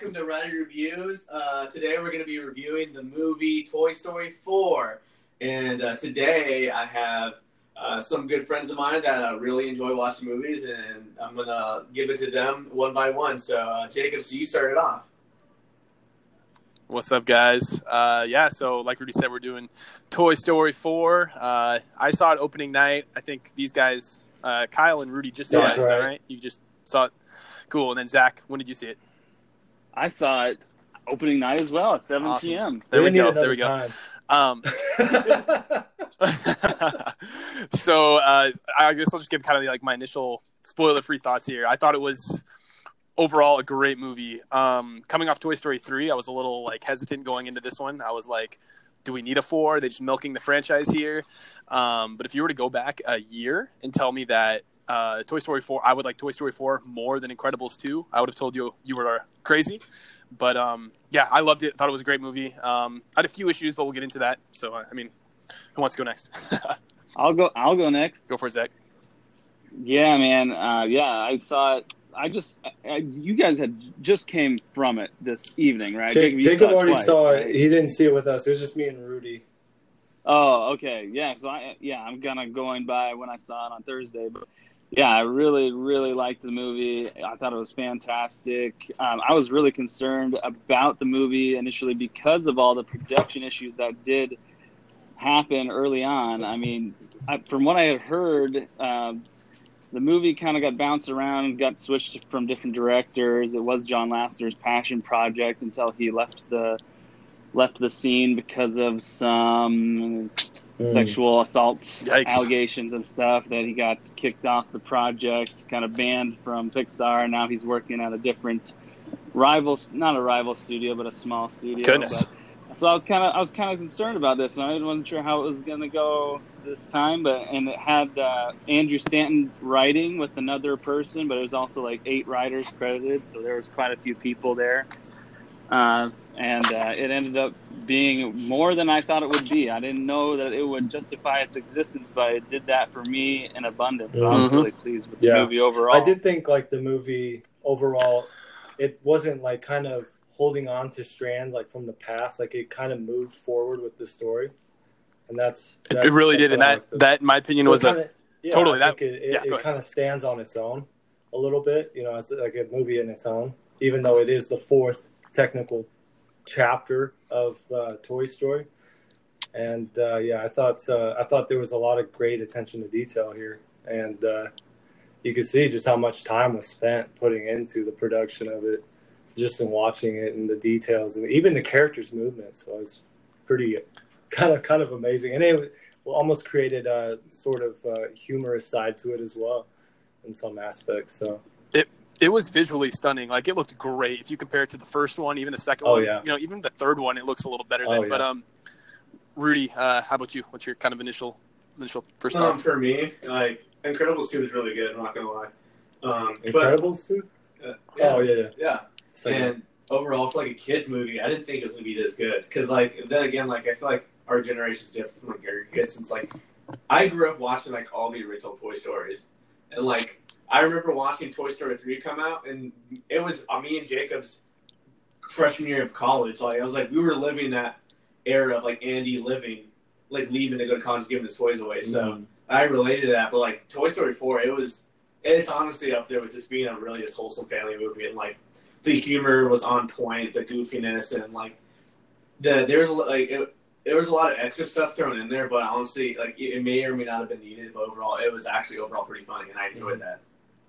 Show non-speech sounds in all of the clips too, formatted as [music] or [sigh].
everyone. Welcome to Rider Reviews. Uh, today we're going to be reviewing the movie Toy Story 4. And uh, today I have uh, some good friends of mine that uh, really enjoy watching movies, and I'm going to give it to them one by one. So, uh, Jacob, so you started off. What's up, guys? Uh, yeah, so like Rudy said, we're doing Toy Story 4. Uh, I saw it opening night. I think these guys, uh, Kyle and Rudy, just saw That's it. Is that right. right? You just saw it. Cool. And then Zach, when did you see it? I saw it opening night as well at 7 Awesome. p.m. There we need go. There we another go. Um, [laughs] so uh, I guess I'll just give kind of like my initial spoiler-free thoughts here. I thought it was overall a great movie. Um, coming off Toy Story three, I was a little like hesitant going into this one. I was like, "Do we need a four? Are they just milking the franchise here?" Um, but if you were to go back a year and tell me that uh, Toy Story four, I would like Toy Story four more than Incredibles two, I would have told you you were crazy. But um, yeah, I loved it. Thought it was a great movie. Um, I had a few issues, but we'll get into that. So uh, I mean, who wants to go next? [laughs] I'll go. I'll go next. go for it, Zach. Yeah, man. Uh, yeah, I saw it. I just, I, you guys had just came from it this evening, right? Jacob, Jacob it already twice, saw right? it. He didn't see it with us. It was just me and Rudy. Oh, okay. Yeah, so I yeah, I'm kind of going by when I saw it on Thursday, but yeah, I really really liked the movie. I thought it was fantastic. Um, I was really concerned about the movie initially because of all the production issues that did happen early on. I mean, I, from what I had heard, um, the movie kind of got bounced around got switched from different directors. It was John Lasseter's passion project until he left the left the scene because of some Mm. sexual assault Yikes. allegations and stuff that he got kicked off the project, kind of banned from Pixar. Now he's working at a different rival, not a rival studio, but a small studio. Goodness. But, so I was kind of, I was kind of concerned about this, and I wasn't sure how it was going to go this time. But and it had uh, Andrew Stanton writing with another person, but it was also like eight writers credited, so there was quite a few people there. Uh, and uh, it ended up being more than I thought it would be. I didn't know that it would justify its existence, but it did that for me in abundance. So I was mm-hmm. really pleased with the movie overall. I did think like the movie overall, it wasn't like kind of holding on to strands like from the past. Like it kind of moved forward with the story, and that's, It, that's it really did, and that liked. that in my opinion So was it kinda- yeah, totally, I that- think it, yeah, it, go it kind of stands on its own a little bit. You know, it's like a movie in its own, even though it is the fourth technical chapter of uh, Toy Story. And uh, yeah, I thought uh, I thought there was a lot of great attention to detail here, and uh, you could see just how much time was spent putting into the production of it, just in watching it and the details and even the characters' movements So it was pretty kind of kind of amazing, and it almost created a sort of uh, humorous side to it as well in some aspects. So it was visually stunning. Like it looked great if you compare it to the first one, even the second Oh, one. yeah. You know, even the third one, it looks a little better Oh, than. yeah. But um, Rudy, uh, how about you? What's your kind of initial initial first Um, thoughts? for me, like Incredibles 2 is really good. I'm not gonna lie. Um, but, Incredibles too. uh, yeah, Oh yeah, yeah. yeah. Second. And overall, for like a kids movie, I didn't think it was gonna be this good. Cause like then again, like I feel like our generation's different from like younger kids. Since like I grew up watching like all the original Toy Stories, and like I remember watching Toy Story three come out, and it was uh, me and Jacob's freshman year of college. Like I was like we were living that era of like Andy living, like leaving to go to college, giving his toys away. So. Mm. I related to that, but like Toy Story four, it was it's honestly up there with this being a really just wholesome family movie, and like the humor was on point, the goofiness, and like the there's like it, there was a lot of extra stuff thrown in there, but honestly, like it, it may or may not have been needed, but overall, it was actually overall pretty funny, and I enjoyed that.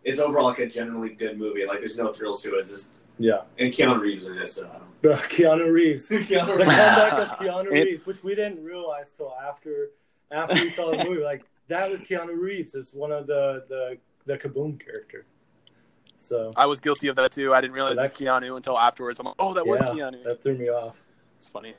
It's overall like a generally good movie. Like there's no thrills to it. It's just yeah. and Keanu Reeves in it, so I don't. Bro, Keanu Reeves. [laughs] Keanu the Reeves. comeback of Keanu Reeves, which we didn't realize till after after we saw the [laughs] movie. Like that was Keanu Reeves as one of the the the Caboom character. So I was guilty of that too. I didn't So realize it was Keanu until afterwards. I'm like, oh, that was Keanu. that threw me off. It's funny.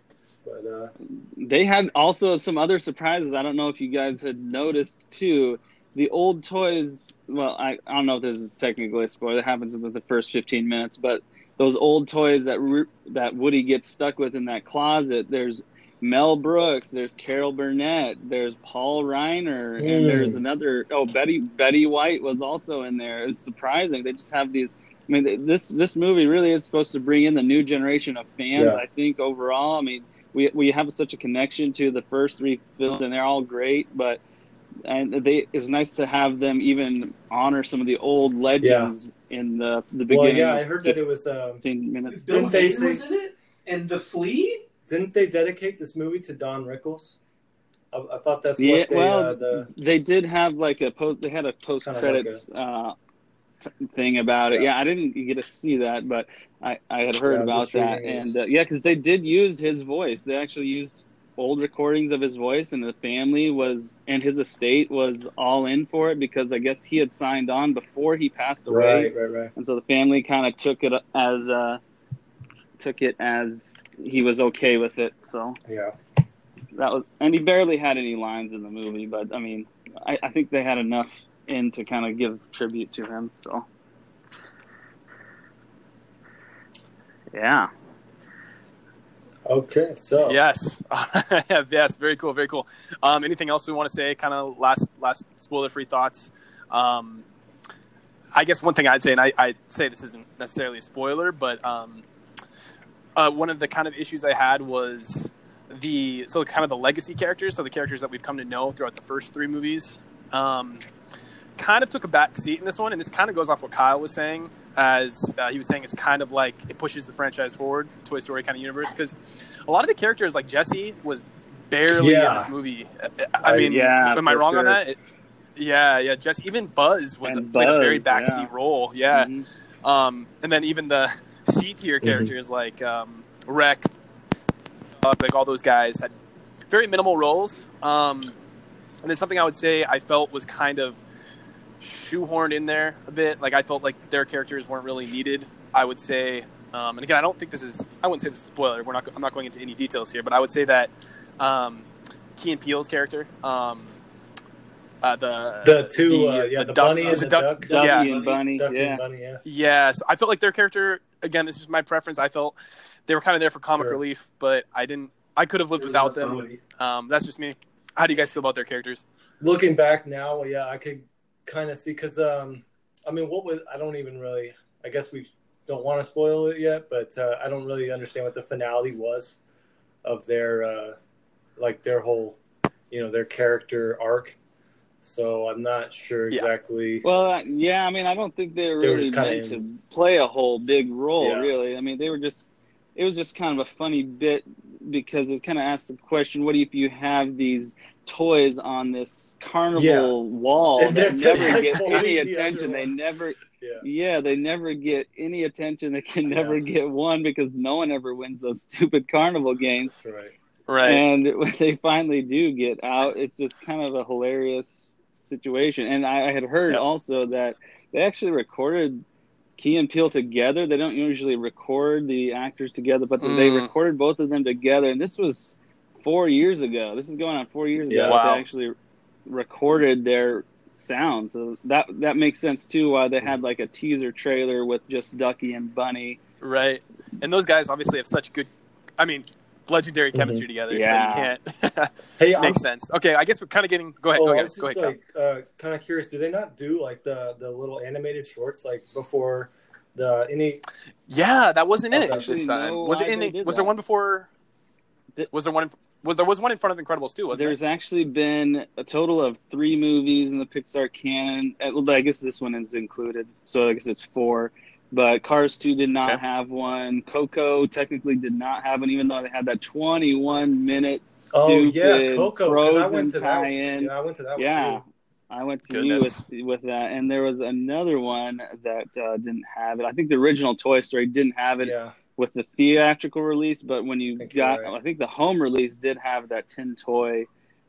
But uh, They had also some other surprises. I don't know if you guys had noticed too. The old toys. Well, I, I don't know if this is technically a spoiler. That happens in the first fifteen minutes, but those old toys that that Woody gets stuck with in that closet. There's Mel Brooks. There's Carol Burnett. There's Paul Reiner, and Mm. there's another. Oh, Betty Betty White was also in there. It was surprising. They just have these i mean, this this movie really is supposed to bring in the new generation of fans. Yeah. I think overall, I mean, we we have such a connection to the first three films, and they're all great. But and they it was nice to have them even honor some of the old legends in the the beginning. Well, beginning. yeah, I heard that it was. Um, 15 minutes. Bill Didn't they Hader say- was in it, and the Flea. didn't they dedicate this movie to Don Rickles? I, I thought that's Yeah, what they. well, uh, the they did have like a post. They had a post Kinda credits uh, t- thing about it. Yeah. Yeah. I didn't get to see that, but I, I had heard Yeah, about that. And uh, yeah, because they did use his voice. They actually used old recordings of his voice, and the family was and his estate was all in for it because I guess he had signed on before he passed away, right, right, right. and so the family kind of took it as uh, took it as he was okay with it. So Yeah. that was, and he barely had any lines in the movie, but I mean, I, I think they had enough in to kind of give tribute to him. So, yeah, Okay, so [laughs] Yes, yes, very cool, very cool. Um, anything else we want to say? Kind of last last spoiler free thoughts. Um, I guess one thing I'd say, and I, I'd say this isn't necessarily a spoiler, but um, uh, one of the kind of issues I had was the so kind of the legacy characters, so the characters that we've come to know throughout the first three movies, um, kind of took a back seat in this one, and this kind of goes off what Kyle was saying, as uh, he was saying it's kind of like it pushes the franchise forward, the Toy Story kind of universe, because a lot of the characters like Jesse was barely in this movie. I, I I- mean, Yeah, am I wrong on that? It- yeah, yeah. Jesse, even Buzz was a, And played a very backseat yeah. role. Yeah, Mhm. um, and then even the [laughs] C tier Mm-hmm. characters like um, Rex, uh, like all those guys had very minimal roles. Um, and then something I would say I felt was kind of shoehorned in there a bit. Like I felt like their characters weren't really needed. I would say, um, and again, I don't think this is. I wouldn't say this is a spoiler. We're not. I'm not going into any details here, but I would say that um, Key and Peele's character. Um, uh, the the two, uh, yeah, the, duck- bunny and was the it duck- duck, yeah. and Bunny, Ducky yeah. and bunny, yeah. Yeah, so I felt like their character again. This is my preference. I felt they were kind of there for comic Sure. relief, but I didn't. I could have lived without them. Um, that's just me. How do you guys feel about their characters? Looking back now, yeah, I could kind of see because, um, I mean, what was I don't even really. I guess we don't want to spoil it yet, but uh, I don't really understand what the finale was of their, uh, like their whole, you know, their character arc. So I'm not sure Yeah. exactly. Well, uh, yeah, I mean, I don't think they were They really just kinda meant in- to play a whole big role, Yeah. really. I mean, they were just, it was just kind of a funny bit because it kind of asked the question, what if you have these toys on this carnival Yeah. wall And that they're never like get any attention? other They never, yeah. yeah, they never get any attention. They can never Yeah. get one because no one ever wins those stupid carnival games. That's right. Right. And [laughs] when they finally do get out, it's just kind of a hilarious situation. And I, I had heard Yep. also that they actually recorded Key and Peele together. They don't usually record the actors together, but they Mm. recorded both of them together. And this was four years ago. This is going on four years Yeah. ago. Wow. They actually recorded their sound. So that that makes sense too. Why they had like a teaser trailer with just Ducky and Bunny. right. And those guys obviously have such good. I mean, legendary Mm-hmm. chemistry together. Yeah. So you can't. [laughs] Hey, I'm, Makes sense. Okay, I guess we're kind of getting. Go ahead. oh, go I ahead. was Go just ahead. Like uh, kind of curious. Do they not do like the the little animated shorts like before the any? Yeah, that wasn't in it this time. was it in? it? did Was there one before? Was there one? In, well, there was one in front of Incredibles too, wasn't there? There's actually been a total of three movies in the Pixar canon. Uh, I guess this one is included, so I guess it's four. But Cars 2 did not Okay. have one. Coco technically did not have one, even though they had that 21 minute Oh stupid yeah, Coco. Frozen I went to that. tie-in. Yeah, I went to that. Yeah, One too. I went to Goodness. you with with that, and there was another one that uh, didn't have it. I think the original Toy Story didn't have it Yeah, with the theatrical release, but when you I got, right. I think the home release did have that tin toy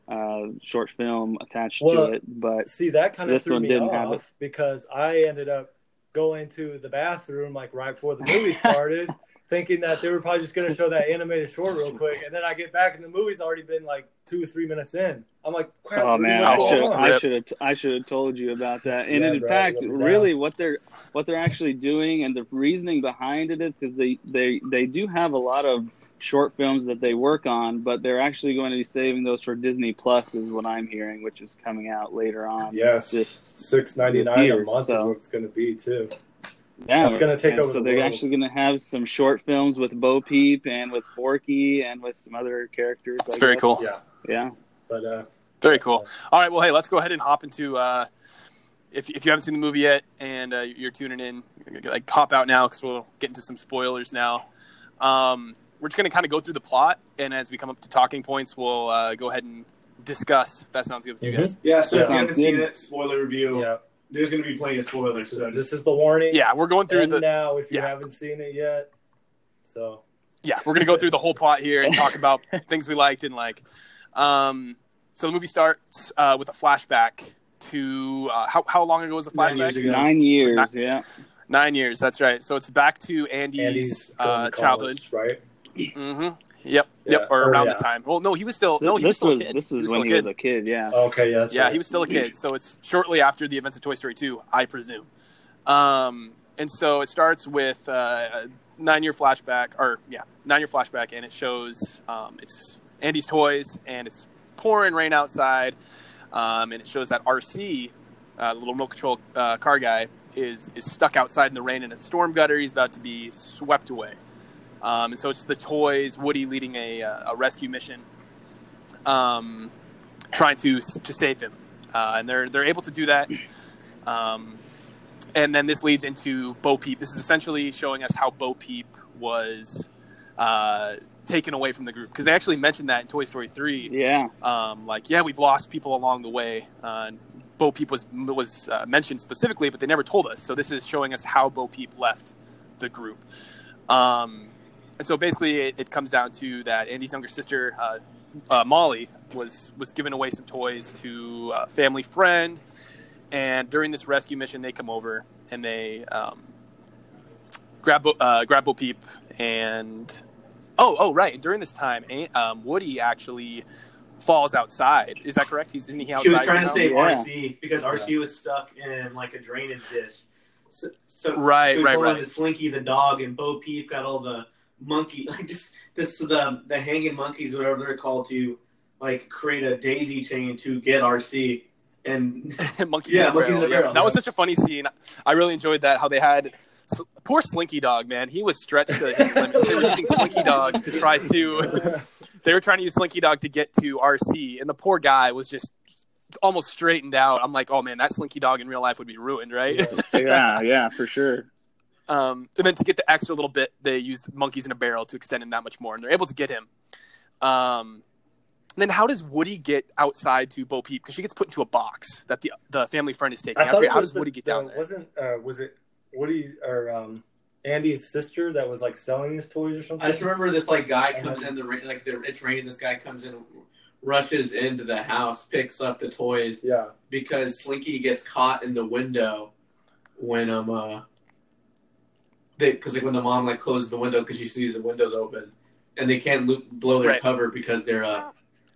uh, short film attached Well, to it. But see that kind of threw me off because I ended up going to the bathroom like right before the movie [laughs] started, thinking that they were probably just going to show that animated short real quick, and then I get back and the movie's already been like two or three minutes in. I'm like, crap, oh man, I should? I should have I should have told you about that. And Yeah, in bro, fact, down. really, what they're what they're actually doing and the reasoning behind it is because they they they do have a lot of short films that they work on, but they're actually going to be saving those for Disney Plus, is what I'm hearing, which is coming out later on. Yes, six ninety nine a month is what it's going to be too. Yeah, It's gonna take over So the they're world. actually going to have some short films with Bo Peep and with Forky and with some other characters. It's very guess. cool. Yeah, Yeah. but uh, Very cool. All right, well, hey, let's go ahead and hop into. Uh, if if you haven't seen the movie yet and uh, you're tuning in, like hop out now because we'll get into some spoilers now. Um, we're just going to kind of go through the plot, and as we come up to talking points, we'll uh, go ahead and discuss. If that sounds good with you Mhm. guys. Yeah, so if you haven't seen it, spoiler review. yeah, There's going to be plenty of spoilers. this is, So this is the warning. Yeah, we're going through and the. now if you yeah. haven't seen it yet. So yeah, we're gonna go through the whole plot here and talk about [laughs] things we liked and like. Um, so the movie starts uh, with a flashback to uh, how how long ago was the Nine years flashback? ago. Nine years. not- yeah. Nine years. That's right. So it's back to Andy's, Andy's uh, to childhood. college, right? Mm-hmm. Yep. Yeah. Yep. Or Oh, around yeah. the time. Well, no, he was still no, he was this still was a kid. this He is was when still he was a kid. Yeah. Okay, yeah, that's yeah, right. he was still a kid. So it's shortly after the events of Toy Story 2, I presume. Um, and so it starts with uh, a nine-year flashback, or yeah, nine-year flashback, and it shows um, it's Andy's toys, and it's pouring rain outside, um, and it shows that RC, uh, the little remote control uh, car guy, is is stuck outside in the rain in a storm gutter. He's about to be swept away. Um, and so it's the toys, Woody leading a, uh, a rescue mission, um, trying to to save him, uh, and they're they're able to do that. Um, and then this leads into Bo Peep. This is essentially showing us how Bo Peep was uh, taken away from the group because they actually mentioned that in Toy Story three. Yeah. Um, like, yeah, we've lost people along the way. Uh, and Bo Peep was was uh, mentioned specifically, but they never told us. So this is showing us how Bo Peep left the group. Um, and so basically, it, it comes down to that Andy's younger sister, uh, uh, Molly, was was giving away some toys to a family friend. And during this rescue mission, they come over and they um, grab Bo- uh, grab Bo Peep and oh oh right. And during this time, um, Woody actually falls outside. Is that correct? He's isn't he outside? He was trying to somehow? save Yeah. RC because RC was stuck in like a drainage dish. So, so Right, so he right, told him right. to Slinky the dog and Bo Peep got all the monkey [laughs] like this this the the hanging monkeys whatever they're called to like create a daisy chain to get RC [laughs] and monkeys Yeah, in a monkeys in a Yeah, that was such a funny scene. I really enjoyed that. How they had S- poor Slinky Dog, man. He was stretched to his limits. They were using Slinky Dog to try to. [laughs] They were trying to use Slinky Dog to get to RC, and the poor guy was just almost straightened out. I'm like, oh man, that Slinky Dog in real life would be ruined, right? Yeah. Yeah. For sure. Um, and then to get the extra little bit, they used monkeys in a barrel to extend him that much more, and they're able to get him. Um, then how does Woody get outside to Bo Peep? Because she gets put into a box that the the family friend is taking. I I thought forget, how does the- Woody get the- down there? Wasn't uh, was it Woody or um, Andy's sister that was like selling his toys or something? I just remember this like guy comes in the rain like the, it's raining. This guy comes in, rushes into the house, picks up the toys Yeah, because Slinky gets caught in the window when um uh because like when the mom like closes the window because she sees the windows open and they can't lo- blow their Right. cover because they're uh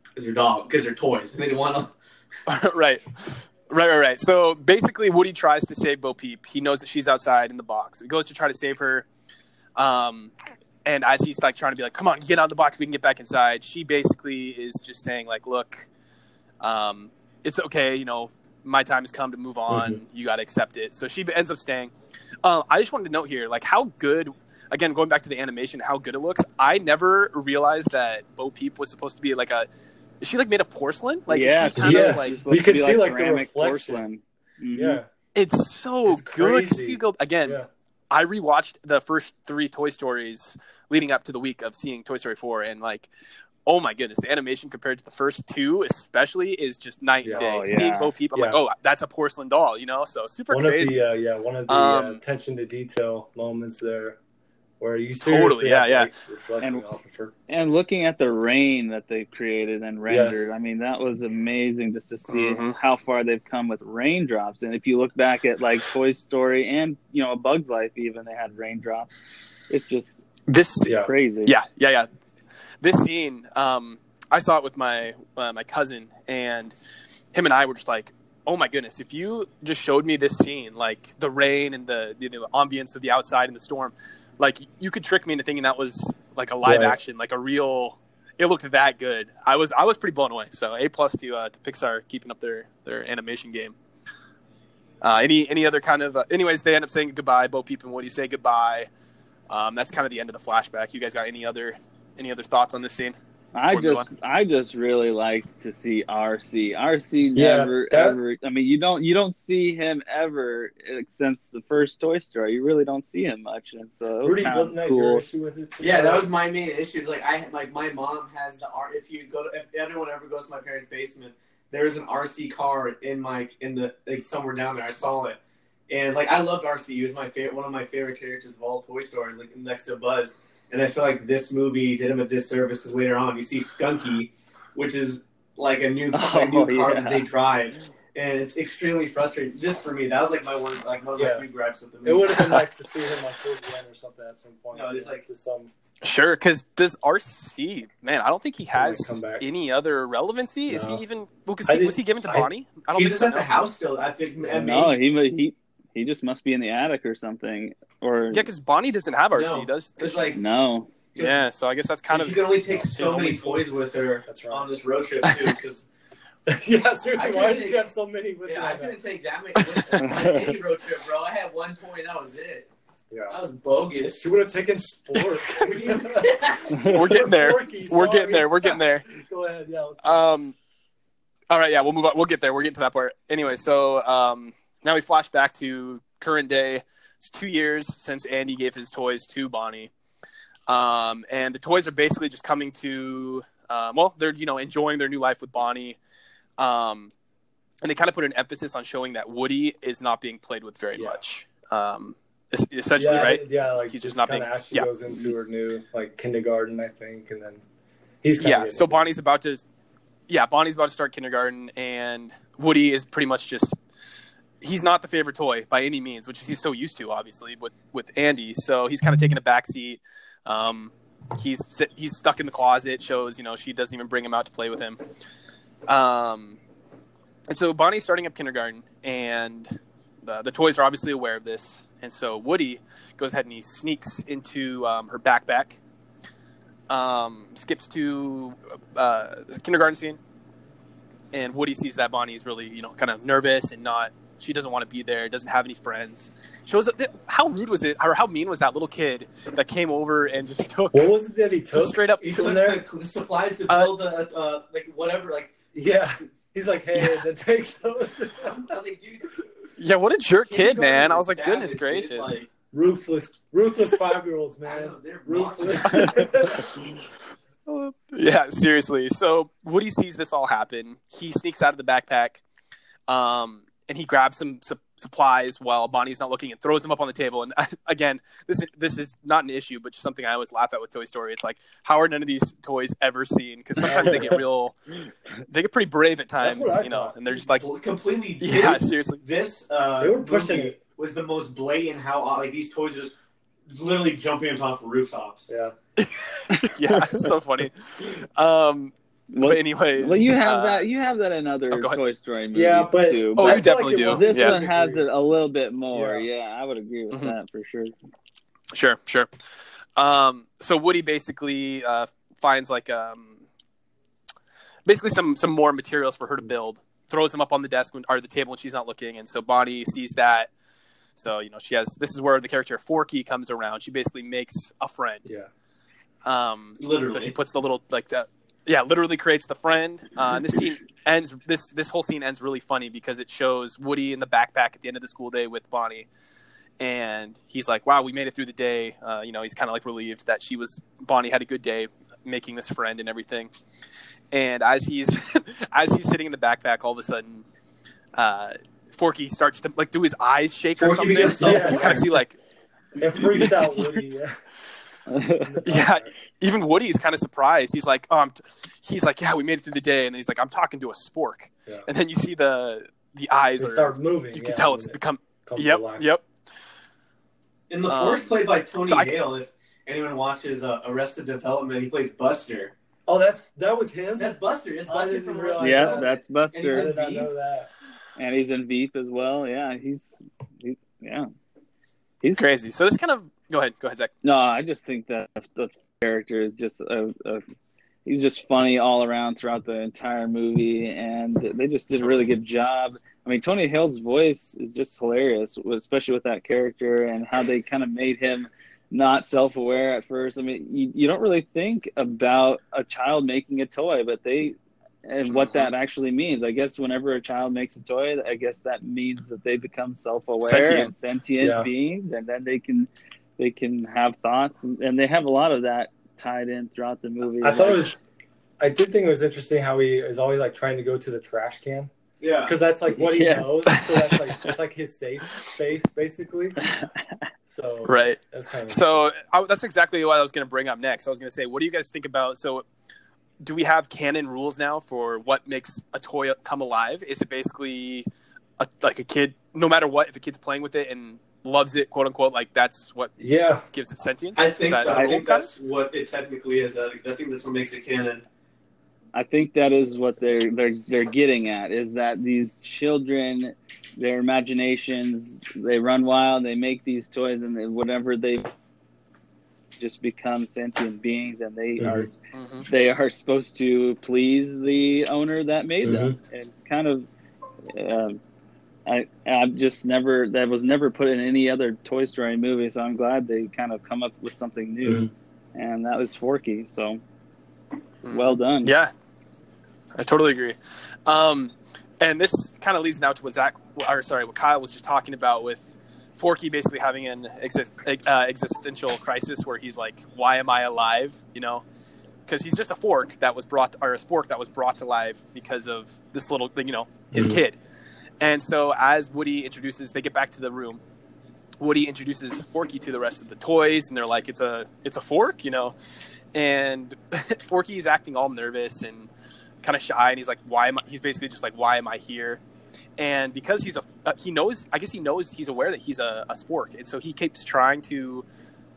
because they're dog because they're toys and they want to [laughs] right. Right, right, right. So basically, Woody tries to save Bo Peep. He knows that she's outside in the box. He goes to try to save her. Um, and as he's like trying to be like, "Come on, get out of the box. We can get back inside." She basically is just saying like, "Look, um, it's okay. You know, my time has come to move on. You got to accept it." So she ends up staying. Uh, I just wanted to note here, like, how good. Again, going back to the animation, how good it looks. I never realized that Bo Peep was supposed to be like a. Is she like made of porcelain? Like, yeah. is she kind Yes. of like it's You can see, like, the ceramic reflection. porcelain. Mhm. yeah, It's so It's good. 'cause If you go again, yeah. I rewatched the first three Toy Stories leading up to the week of seeing Toy Story four, and like, oh my goodness, the animation compared to the first two, especially, is just night and day. Oh, yeah. Seeing Bo Peep, I'm like, oh, that's a porcelain doll, you know? So super One crazy. of the uh, yeah, one of the Um, uh, attention to detail moments there, where you seriously yeah, yeah. reflecting And- off of her. And looking at the rain that they created and rendered, I mean, that was amazing just to see Mhm. how far they've come with raindrops. And if you look back at like Toy Story and you know A Bug's Life, even they had raindrops. It's just This, Yeah. crazy. yeah, yeah, yeah. This scene, um, I saw it with my uh, my cousin, and him and I were just like, "Oh my goodness!" If you just showed me this scene, like the rain and the you know, the ambience of the outside and the storm, like you could trick me into thinking that was like a live Right. action, like a real. It looked that good. I was I was pretty blown away. So A plus to uh, to Pixar keeping up their their animation game. Uh, any any other kind of? Uh, anyways, they end up saying goodbye. Bo Peep and Woody say goodbye. Um, that's kind of the end of the flashback. You guys got any other any other thoughts on this scene? I just I just really liked to see RC. RC Yeah, never that- ever. I mean, you don't you don't see him ever uh, since the first Toy Story. You really don't see him much, and so it was Rudy, wasn't of that your issue with it? Too? Yeah, that was my main issue. Like I like my mom has the art. If you go to if anyone ever goes to my parents' basement, there's an RC car in my in the like somewhere down there. I saw it, and like I loved RC. He was my favorite, one of my favorite characters of all Toy Story, like next to Buzz. And I feel like this movie did him a disservice because later on you see Skunky, which is like a new a new [laughs] Oh, car yeah. that they drive, and it's extremely frustrating. Just for me, that was like my one like one of my Yeah. few gripes with the movie. It would have been nice to see him like towards the end or something at some point. No, it's like- just some. Sure, because does RC man? I don't think he has any other relevancy. Is he even? Well, 'cause I he, did- was he given to Bonnie? I don't He's think just so, at the house still. I think. No, maybe- he he he just must be in the attic or something. Or Yeah, because Bonnie doesn't have RC, No, does? It's like no, Yeah, so I guess that's kind of she can only take his so many only- toys with her That's right. on this road trip too. Because [laughs] yeah, seriously, why couldn't did you have so many with yeah, you? I couldn't that? take that many with me on any [laughs] road trip, bro. I had one toy and that was it. Yeah. That was bogus. She would have taken sport. [laughs] We're getting there. Forky, we're getting there. We're getting there. Go ahead. Yeah. let's- Um, all right, yeah, we'll move on. We'll get there. We're getting to that part. Anyway, so um, now we flash back to current day. It's two years since Andy gave his toys to Bonnie, um, and the toys are basically just coming to. Um, well, they're you know enjoying their new life with Bonnie, um, and they kind of put an emphasis on showing that Woody is not being played with very Yeah. much. Um, essentially, yeah, right? Yeah, like He's just not being- of as she yeah. goes into her new like kindergarten, I think, and then he's yeah so bonnie's about to yeah bonnie's about to start kindergarten and woody is pretty much just he's not the favorite toy by any means which he's so used to obviously with with andy. So he's kind of taking a back seat um, he's he's stuck in the closet shows you know she doesn't even bring him out to play with him. Um, and so bonnie's starting up kindergarten and the, the toys are obviously aware of this. And so woody goes ahead and he sneaks into um, her backpack um, skips to uh, the kindergarten scene, and Woody sees that Bonnie is really, you know, kind of nervous and not. She doesn't want to be there. Doesn't have any friends. Shows up. How rude was it, or how mean was that little kid that came over and just [laughs] took What was it that he took? straight up He to took in there? the supplies to Uh, build a, uh, like whatever. Like Yeah. He's like, hey, that takes [laughs] those. I was like, dude, Yeah, what a jerk kid, man! I was like, goodness savage, dude. gracious. Like, ruthless, ruthless five year olds, man. know, they're Ruthless. [laughs] yeah, seriously. So Woody sees this all happen. He sneaks out of the backpack, um, and he grabs some su- supplies while Bonnie's not looking and throws them up on the table. And [laughs] again, this this is not an issue, but just something I always laugh at with Toy Story. It's like, how are none of these toys ever seen? Because sometimes they get [laughs] real, they get pretty brave at times, what I you know, and they're just like, completely. [laughs] yeah, seriously. this uh, They were pushing. Was the most blatant how uh, like these toys just literally jumping on top of rooftops. yeah. yeah, it's so funny. Um, well, but anyways, well, you have uh, that. You have that in other oh, go. Toy Story movies Yeah, but- too. Oh, I you feel definitely like do. this yeah. one has it a little bit more. Yeah. Yeah, I would agree with Mhm. that for sure. Sure, sure. Um, so Woody basically uh, finds like um, basically some some more materials for her to build. Throws them up on the desk when, or the table when she's not looking, and so Bonnie sees that. So you know she has. This is where the character Forky comes around. She basically makes a friend. Yeah. Um, Literally. So she puts the little like the yeah, literally creates the friend. [laughs] Uh, and this scene ends. This this whole scene ends really funny because it shows Woody in the backpack at the end of the school day with Bonnie, and he's like, "Wow, we made it through the day." Uh, you know, he's kind of like relieved that she was Bonnie had a good day making this friend and everything. And as he's [laughs] as he's sitting in the backpack, all of a sudden, uh, Forky starts to like do his eyes shake or something. becomes [laughs] You kind of see like It freaks out Woody. Yeah. yeah, even Woody's kind of surprised. He's like, um, t- he's like, yeah, we made it through the day, and then he's like, I'm talking to a spork, Yeah. and then you see the the eyes They are, start moving. you yeah, can tell it's it become, yep, yep, In the Um, force played by Tony so I- Hale, if anyone watches uh, Arrested Development, he plays Buster. Oh, that's that was him. That's Buster. It's I Buster from realize Arrested yeah, Development. that's I Buster, did not know that. and he's in Veep as well. Yeah, he's, he, yeah, he's crazy. So this kind of go ahead, go ahead, Zach. No, I just think that the character is just a, a he's just funny all around throughout the entire movie, and they just did a really good job. I mean, Tony Hale's voice is just hilarious, especially with that character and how they kind of made him not self-aware at first. I mean, you, you don't really think about a child making a toy, but they and what that actually means. I guess whenever a child makes a toy, I guess that means that they become self-aware Sentient. and sentient Yeah. beings, and then they can they can have thoughts, and, and they have a lot of that tied in throughout the movie. I thought it was. I did think it was interesting how he is always like trying to go to the trash can Yeah. because that's like what he Yes. knows. So that's like it's like his safe space basically. [laughs] So Right. that's kind of So I, that's exactly what I was going to bring up next. I was going to say, what do you guys think about? So, do we have canon rules now for what makes a toy come alive? Is it basically a, like a kid, no matter what, if a kid's playing with it and loves it, quote unquote, like that's what yeah. gives it sentience? I Is think that so. I think kind of? that's what it technically is. I I think that's what makes it canon. I think that is what they're they're they're getting at is that these children, their imaginations, they run wild. They make these toys, and they, whatever they just become sentient beings, and they Mhm. are Mhm. they are supposed to please the owner that made them. Mm-hmm. And it's kind of. Um, I I've just never that was never put in any other Toy Story movie, so I'm glad they kind of come up with something new, Mhm. and that was Forky. So Mhm. well done. Yeah, I totally agree. Um, and this kind of leads now to what Zach, or sorry, what Kyle was just talking about with Forky basically having an exist, uh, existential crisis where he's like, "Why am I alive?" You know, because he's just a fork that was brought, or a spork that was brought to life because of this little, thing, you know, his Mhm. kid. And so as Woody introduces, they get back to the room. Woody introduces Forky to the rest of the toys, and they're like, "It's a, it's a fork," you know. And [laughs] Forky's acting all nervous and kind of shy, and he's like, "Why am I?" He's basically just like, "Why am I here?" And because he's a, uh, he knows, I guess he knows, he's aware that he's a, a spork, and so he keeps trying to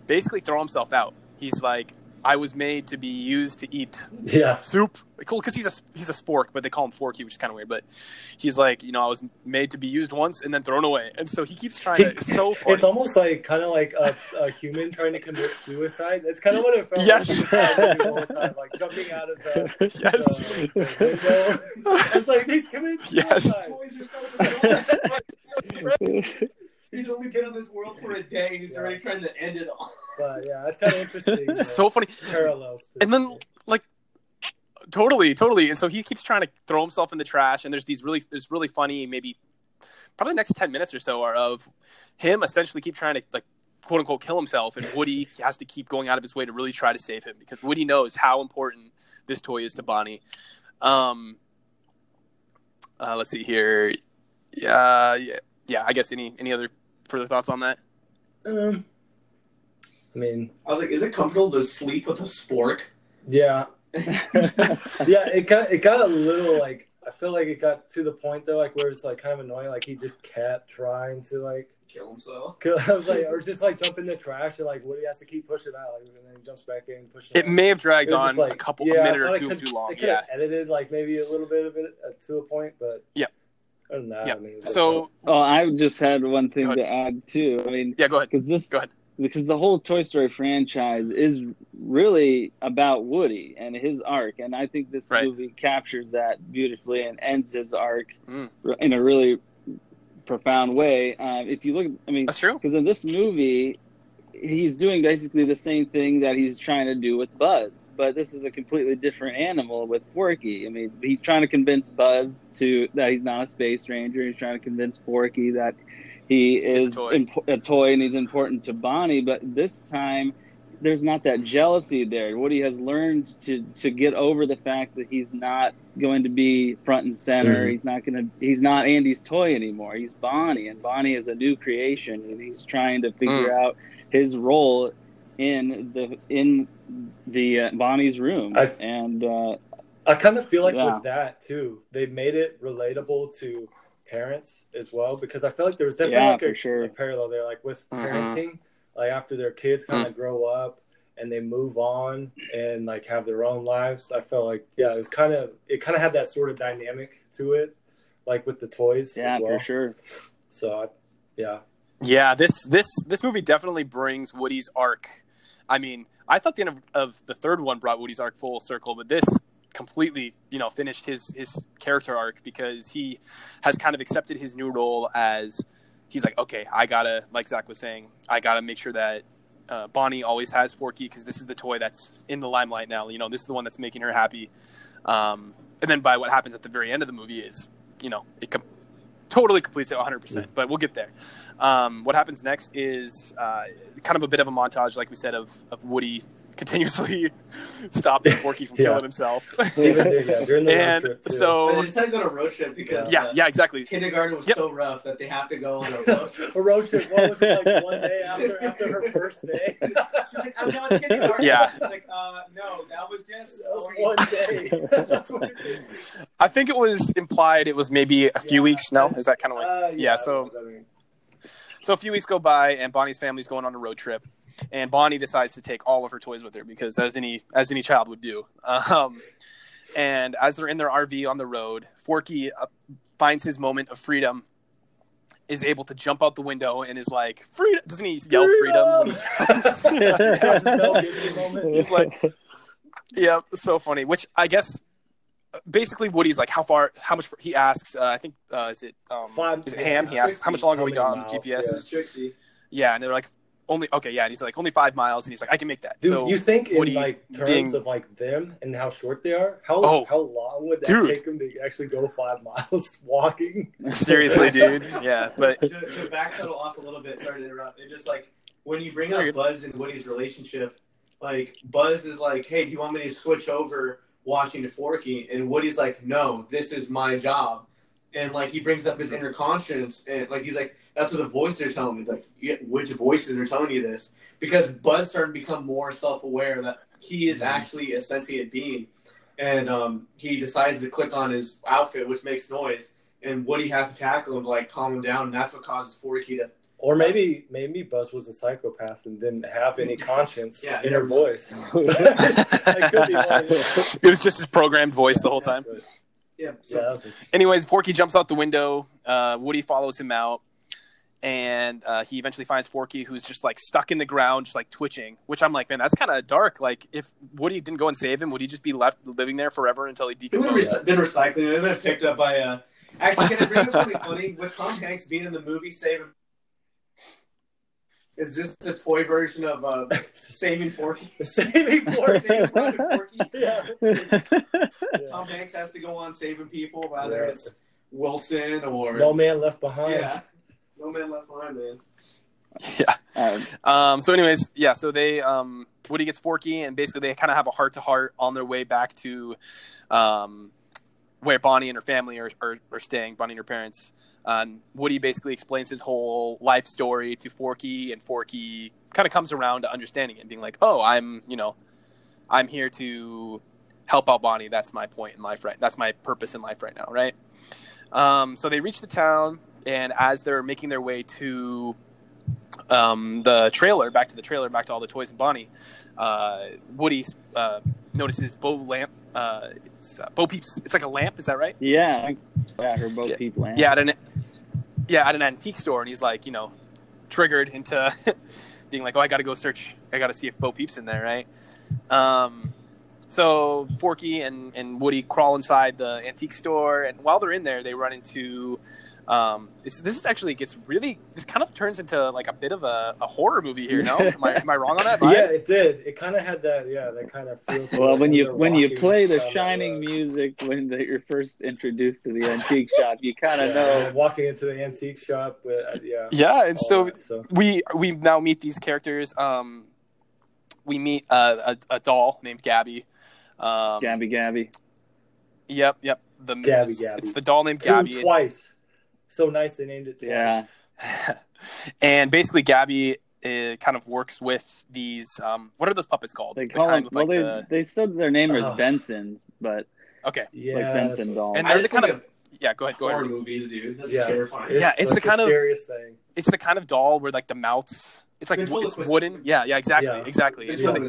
basically throw himself out. He's like, "I was made to be used to eat Yeah. soup." Cool, because he's a he's a spork, but they call him Forky, which is kind of weird. But he's like, you know, I was made to be used once and then thrown away, and so he keeps trying to. It's so [laughs] funny. It's almost like kind of like a, a human trying to commit suicide. That's kind of what it felt Yes. like. he was trying to do all the time, like jumping out of the, [laughs] yes. the, the window. It's like he's committing [laughs] Yes. suicide. So He's only been on this world for a day, and he's already trying to end it all. [laughs] But yeah, it's kind of interesting. [laughs] so funny. parallels. To And then like totally, totally. And so he keeps trying to throw himself in the trash. And there's these really, there's really funny, maybe probably the next ten minutes or so are of him essentially keep trying to like quote unquote kill himself, and Woody [laughs] has to keep going out of his way to really try to save him because Woody knows how important this toy is to Bonnie. Um, uh, let's see here. Yeah, yeah, yeah. I guess any any other further thoughts on that? um, I mean, I was like, is it comfortable to sleep with a spork? yeah, [laughs] yeah. It got it got a little like I feel like it got to the point though, like where it's like kind of annoying. Like he just kept trying to like. Kill himself. [laughs] Cause I was like, or just like jump in the trash and like Woody has to keep pushing out, like, and then he jumps back in, pushing. It out. may have dragged on just like, a couple, yeah, a I minute or two could- too long. They could Yeah. edited like maybe a little bit of it uh, to a point, but Yeah. Other than that, Yeah. I mean, So Oh, I just had one thing to add too. I mean, yeah, go ahead. because this Go ahead. because the whole Toy Story franchise is really about Woody and his arc, and I think this Right. movie captures that beautifully and ends his arc Mm. in a really profound way. Um, if you look, I mean, That's true. because in this movie, he's doing basically the same thing that he's trying to do with Buzz, but this is a completely different animal with Forky. I mean, he's trying to convince Buzz to that he's not a space ranger. He's trying to convince Forky that he He's is toy. impo- a toy and he's important to Bonnie. But this time, there's not that jealousy there. Woody has learned to to get over the fact that he's not going to be front and center. Mhm. He's not going to. He's not Andy's toy anymore. He's Bonnie, and Bonnie is a new creation, and he's trying to figure out his role in the in the uh, Bonnie's room. I- and uh, I kind of feel like Yeah. with that too, they made it relatable to parents as well because I feel like there was definitely Yeah, like a, sure. a parallel there, like with Mhm. parenting, like after their kids kind Mm. of grow up and they move on and like have their own lives. I felt like yeah, it was kind of it kind of had that sort of dynamic to it, like with the toys yeah, as well. for sure. So I, yeah, Yeah, this this this movie definitely brings Woody's arc. I mean, I thought the end of, of the third one brought Woody's arc full circle, but this completely, you know, finished his his character arc because he has kind of accepted his new role as he's like, okay, I gotta, like Zach was saying, I gotta make sure that uh, Bonnie always has Forky because this is the toy that's in the limelight now. You know, this is the one that's making her happy. Um, and then by what happens at the very end of the movie is, you know, it com- totally completes it 100%. But we'll get there. Um, what happens next is uh, kind of a bit of a montage, like we said, of, of Woody [laughs] continuously [laughs] stopping Forky from [laughs] Yeah. killing himself. Even during, yeah, during the road and trip too. But they so, decided to go on a road trip because yeah, uh, yeah, exactly. kindergarten was Yep. so rough that they have to go on a road trip. a road trip. What was this like one day after after her first day? She's like, I'm not kindergarten. Yeah. Like, uh, no, that was just That was one day. That's what it did. I think it was implied it was maybe a few Yeah. weeks. No, is that kind of like Uh, Yeah, it so- I mean, So a few weeks go by, and Bonnie's family's going on a road trip, and Bonnie decides to take all of her toys with her because, as any as any child would do. Um, and as they're in their RV on the road, Forky uh, finds his moment of freedom, is able to jump out the window, and is like, "Freedom!" Doesn't he yell freedom? when he jumps? [laughs] That's his moment. He's like, yeah, so funny. Which I guess. Basically, Woody's like, how far, how much? He asks. Uh, I think uh, is it um, Five- is it Ham? He asks how much Trixie. longer How we many got on the GPS. yeah. This is Trixie. Yeah, and they're like, only okay, yeah. And he's like, only five miles, and he's like, I can make that. Dude, so you think in Woody like terms being- of like them and how short they are? How Oh. how long would that Dude. take them to actually go five [laughs] miles walking? seriously, [laughs] dude, yeah. But to, to backpedal off a little bit, sorry to interrupt. It just like when you bring up Buzz and Woody's relationship, like Buzz is like, "Hey, do you want me to switch over watching to Forky?" And Woody's like, "No, this is my job." And like he brings up his inner conscience, and like he's like, "That's what the voices are telling me." Like, which voices are telling you this? Because Buzz started to become more self-aware that he is actually a sentient being, and um, he decides to click on his outfit, which makes noise and Woody has to tackle him to like calm him down, and that's what causes Forky to. Or maybe maybe Buzz was a psychopath and didn't have any conscience Yeah, in her voice. [laughs] [laughs] That could be it was just his programmed voice the whole time. But, Yeah, yeah, that was a- Anyways, Forky jumps out the window. Uh, Woody follows him out, and uh, he eventually finds Forky, who's just like stuck in the ground, just like twitching. Which I'm like, man, that's kind of dark. Like, if Woody didn't go and save him, would he just be left living there forever until he They would have decomposed? rec- been recycling. They've been picked up by. Uh, actually, can I bring up something funny? With Tom Hanks being in the movie Saving. Is this a toy version of uh, [laughs] Saving Forky? [laughs] saving Forky. Saving Forky? [laughs] yeah. Tom Hanks has to go on saving people, whether Yeah. it's Wilson or No man left behind. yeah, no man left behind, man. Yeah. Um, so, anyways, yeah. So they um, Woody gets Forky, and basically they kind of have a heart to heart on their way back to um, where Bonnie and her family are, are, are staying. Bonnie and her parents. Um, Woody basically explains his whole life story to Forky, and Forky kind of comes around to understanding it, and being like, "Oh, I'm you know, I'm here to help out Bonnie. That's my point in life, right? That's my purpose in life right now, right?" Um, so they reach the town, and as they're making their way to um, the trailer, back to the trailer, back to all the toys and Bonnie, uh, Woody uh, notices Bo Lamp. Uh, it's uh, Bo Peeps. It's like a lamp. Is that right? yeah, yeah, her both Yeah. people. Yeah, at an yeah at an antique store, and he's like, you know, triggered into [laughs] being like, oh, I got to go search. I got to see if Bo Peeps in there, right? Um, so Forky and and Woody crawl inside the antique store, and while they're in there, they run into. Um, it's, this is actually gets really. This kind of turns into like a bit of a, a horror movie here. No, am I, am I wrong on that? Yeah, it did. It kind of had that, yeah, that kind of feel. Well, when you when you play the down that shining road. music when the, you're first introduced to the antique [laughs] shop, you kind of Yeah, know. walking into the antique shop, but uh, yeah. Yeah, and so that, so we we now meet these characters. Um, we meet uh, a, a doll named Gabby. Um, Gabby, Gabby. Yep, yep. The Gabby, it's, Gabby. it's the doll named two Gabby, twice. So nice they named it twice. Yeah. [laughs] and basically Gabby uh, kind of works with these. Um, what are those puppets called? They The call kind him. with, Well, like, they they said their name is Oh. Benson, but okay, Yeah, like Benson what- doll. And I there's just a kind think of yeah. Go ahead, go horror ahead. movies, dude. This Yeah. is terrifying. It's Yeah, it's like the kind of- scariest thing. It's the kind of doll where like the mouths. It's like it's wooden. Yeah, yeah, exactly, Yeah. exactly. And so they,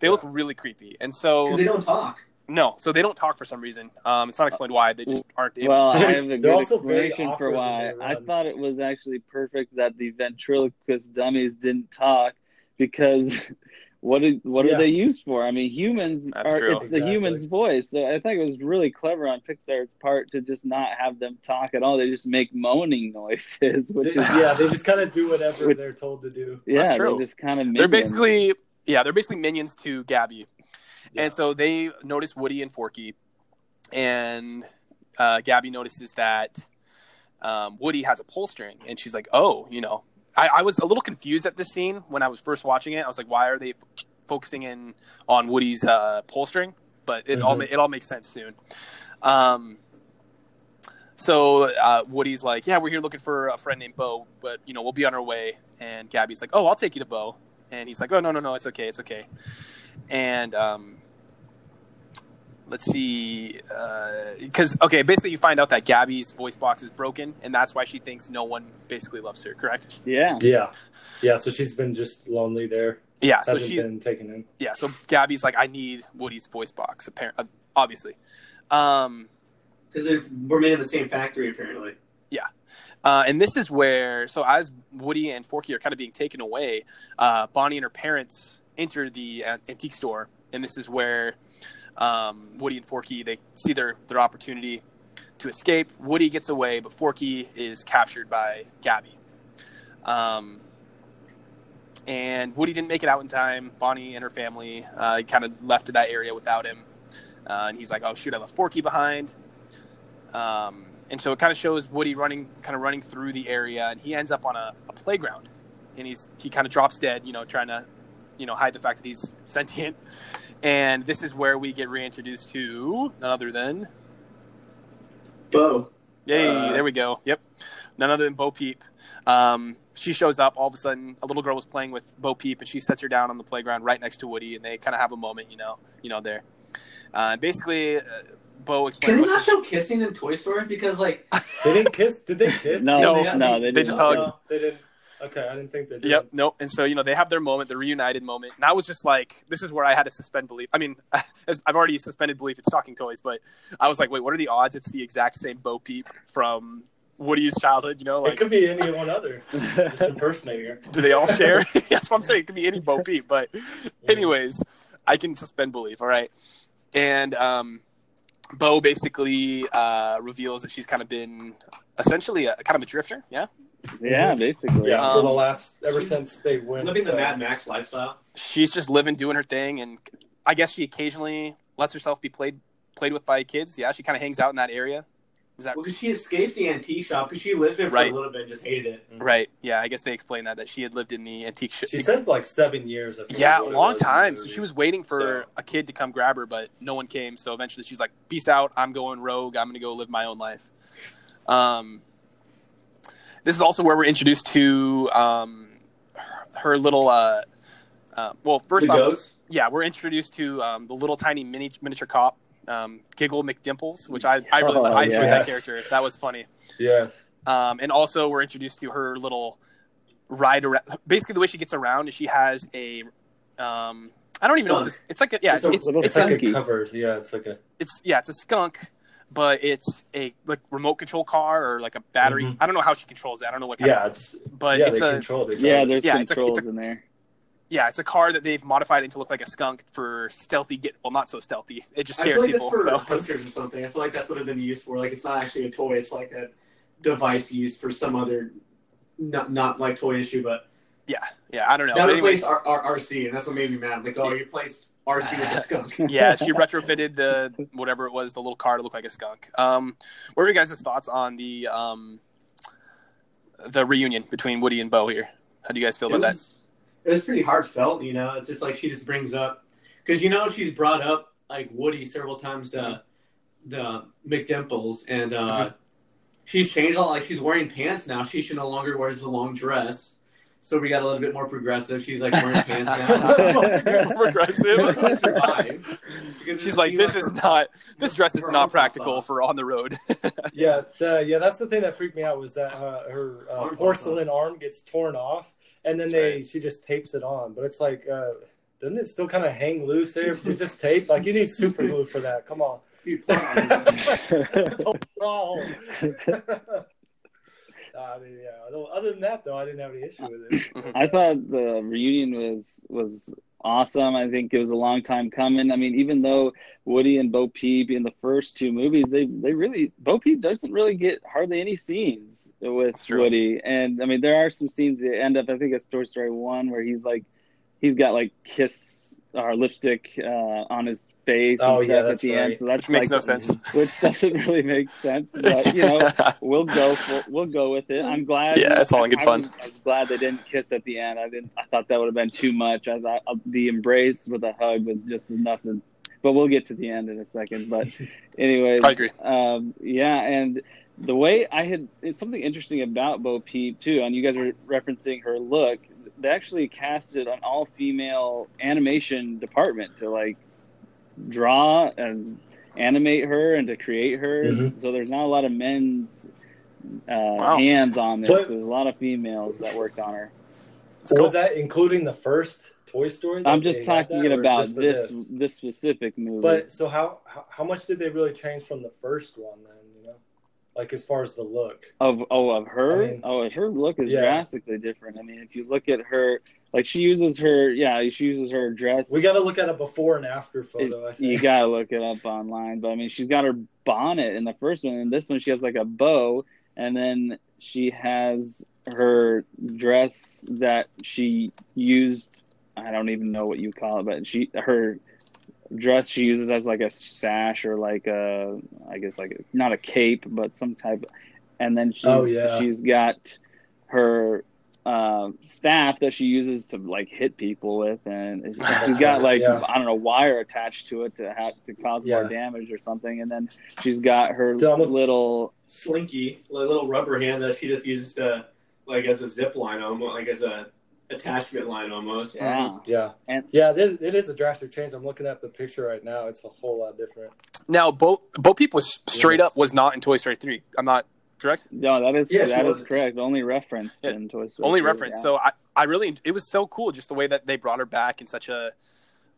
they look really creepy, and so Because they don't talk. No, so they don't talk for some reason. Um, it's not explained why. They just aren't able. Well, to. I have a [laughs] good explanation for why. I thought it was actually perfect that the ventriloquist dummies didn't talk because [laughs] what did, what Yeah. are they used for? I mean, humans That's are true. it's Exactly. the human's voice. So I think it was really clever on Pixar's part to just not have them talk at all. They just make moaning [laughs] noises, which They- is yeah, they just kind of do whatever With- they're told to do. yeah, That's they're just kind of They're basically yeah, they're basically minions to Gabby, Yeah. and so they notice Woody and Forky, and uh, Gabby notices that um, Woody has a pull string, and she's like, "Oh, you know." I, I was a little confused at this scene when I was first watching it. I was like, "Why are they focusing in on Woody's uh, pull string?" But it all Mhm. ma- it all makes sense soon. Um, so uh, Woody's like, "Yeah, we're here looking for a friend named Bo, but you know we'll be on our way." And Gabby's like, "Oh, I'll take you to Bo." And he's like, "Oh no, no, no, it's okay, it's okay." And um, let's see, because okay, basically you find out that Gabby's voice box is broken, and that's why she thinks no one basically loves her. Correct? yeah. Yeah, yeah. So she's been just lonely there. Yeah. So Hasn't she's been taken in. yeah. So Gabby's like, "I need Woody's voice box." Apparently, obviously. Um, Because we're made in the same factory, apparently. Yeah. Uh, and this is where, so as Woody and Forky are kind of being taken away, uh, Bonnie and her parents enter the uh, antique store, and this is where um, Woody and Forky they see their their opportunity to escape. Woody gets away, but Forky is captured by Gabby. Um, and Woody didn't make it out in time. Bonnie and her family uh, kind of left to that area without him, uh, and he's like, "Oh shoot, I left Forky behind." Um, and so it kind of shows Woody running, kind of running through the area, and he ends up on a, a playground, and he's he kind of drops dead, you know, trying to, you know, hide the fact that he's [laughs] sentient. And this is where we get reintroduced to none other than, Bo. yay, Uh, there we go, yep, none other than Bo Peep. Um, she shows up. All of a sudden, a little girl was playing with Bo Peep, and she sets her down on the playground right next to Woody, and they kind of have a moment, you know, you know, there. Uh, basically, uh, Bo Can explains. they not show kissing in Toy Story? Because like They didn't kiss. Did they kiss? No, No, no, they- they, they didn't. just No, hugged. no, they didn't. Okay, I didn't think they did. Yep. Nope. And so you know they have their moment, the reunited moment, and I was just like, this is where I had to suspend belief. I mean, [laughs] as I've already suspended belief. It's talking toys, but I was like, wait, what are the odds? It's the exact same Bo Peep from Woody's childhood. You know, it could be any one other. Just impersonating her. do they all share? [laughs] That's what I'm saying. It could be any Bo Peep, but anyways, I can suspend belief. All right. And um, Bo basically uh, reveals that she's kind of been essentially a kind of a drifter. Yeah. Yeah, basically. Yeah, for the Um, last ever since they went. living the uh, Mad Max lifestyle. she's just living, doing her thing, and I guess she occasionally lets herself be played played with by kids. Yeah, she kind of hangs out in that area. Is that Well, because she escaped the antique shop because she lived there for Right. a little bit and just hated it. right? Yeah, I guess they explained that that she had lived in the antique shop. She said like seven years. I yeah, is what it long was in the time. So she was waiting for So- a kid to come grab her, but no one came. So eventually, she's like, "Peace out. I'm going rogue. I'm going to go live my own life." Um, this is also where we're introduced to um, her, her little. Uh, uh, well, first the off, goats. yeah, we're introduced to um, the little tiny mini miniature cop, um, Giggle McDimples, which I I really Oh, I enjoyed that character. That was funny. Yes. Um, and also, we're introduced to her little ride around. Basically, the way she gets around is she has a. Um, I don't even know. What this, it's like a, yeah, It's it's a it's, little it's, It's like Skunky. a cover. Yeah, it's like a. it's yeah, it's a skunk, but it's a like remote control car or like a battery. Mhm. I don't know how she controls it. I don't know what kind Yeah, of, it's. but yeah, it's they a control it. Yeah, there's Yeah, it's a- it's controls a- in there. yeah, it's a car that they've modified into look like a skunk for stealthy get. Well, not so stealthy. It just I scares feel like people. that's for So hunters or something. I feel like that's what it's been used for. Like it's not actually a toy. It's like a device used for some other, not not like toy issue, but yeah, yeah. I don't know. that But replaced anyways, our, our RC, and that's what made me mad. Like, oh, you replaced RC with a [laughs] skunk. yeah, she retrofitted the whatever it was, the little car to look like a skunk. Um, what are you guys' thoughts on the um, the reunion between Woody and Bo here? How do you guys feel it about that? was, it was pretty heartfelt, you know. It's just like she just brings up because you know she's brought up like Woody several times to the McDimples, and uh, Mhm. she's changed a lot. Like she's wearing pants now. She should no longer wears the long dress. So we got a little bit more progressive. She's like wearing [laughs] pants now. [laughs] Progressive. survive. Because She's like, seemed this is not. This dress is not practical for on the road. [laughs] Yeah, the, yeah, that's the thing that freaked me out was that uh, her uh, porcelain arm gets torn off, and then That's they right. she just tapes it on. But it's like, uh, doesn't it still kind of hang loose there? If you just tape, like you need super glue for that. Come on, You plot on it. oh. I mean, yeah. Other than that, though, I didn't have any issue with it. [laughs] I thought the reunion was was awesome. I think it was a long time coming. I mean, even though Woody and Bo Peep in the first two movies, they they really Bo Peep doesn't really get hardly any scenes with Woody, and I mean there are some scenes that end up. I think it's Toy Story one where he's like, he's got like kiss or lipstick uh, on his face and Oh, stuff yeah, at that's the end. So that's Which makes like, no sense. [laughs] Which doesn't really make sense, [laughs] but you know we'll go for, we'll go with it. I'm glad. Yeah, it's all in good I fun. Was, I was glad they didn't kiss at the end. I didn't. I thought that would have been too much. I thought uh, the embrace with a hug was just enough. As, but we'll get to the end in a second. But [laughs] anyways, I agree. Um, yeah, and the way I had it's something interesting about Bo Peep too, and you guys were referencing her look. They actually casted an all female animation department to like draw and animate her and to create her. Mhm. So there's not a lot of men's uh, Wow. hands on this. But- there's a lot of females that worked on her. It's cool. Was that including the first Toy Story? I'm just talking that, about just for this, this specific movie. But so how, how how much did they really change from the first one then? Like as far as the look. Of oh of her I mean- oh her look is Yeah. drastically different. I mean, if you look at her, like she uses her yeah she uses her dress. We got to look at a before and after photo. I It- think. you gotta look it up online, but I mean, she's got her bonnet in the first one, and this one she has like a bow, and then she has her dress that she used. I don't even know what you call it, but she her dress she uses as like a sash or like a I guess like a, not a cape, but some type. And then she's, Oh, yeah. she's got her uh, staff that she uses to like hit people with, and she's [laughs] got like Yeah. I don't know wire attached to it to have to cause more damage or something. And then she's got her Dude, little Slinky, little rubber hand that she just uses to, like as a zip line, almost like as a attachment line, almost. yeah. Yeah, And- yeah, it is, it is a drastic change. I'm looking at the picture right now. It's a whole lot different. Now, Bo Bo Peep was straight Yes. up was not in Toy Story three. I'm not correct. No, that is Yeah, she that is wasn't. correct. Only referenced Yeah. in Toy Story. Only 3, reference. yeah. So I, I really it was so cool just the way that they brought her back in such a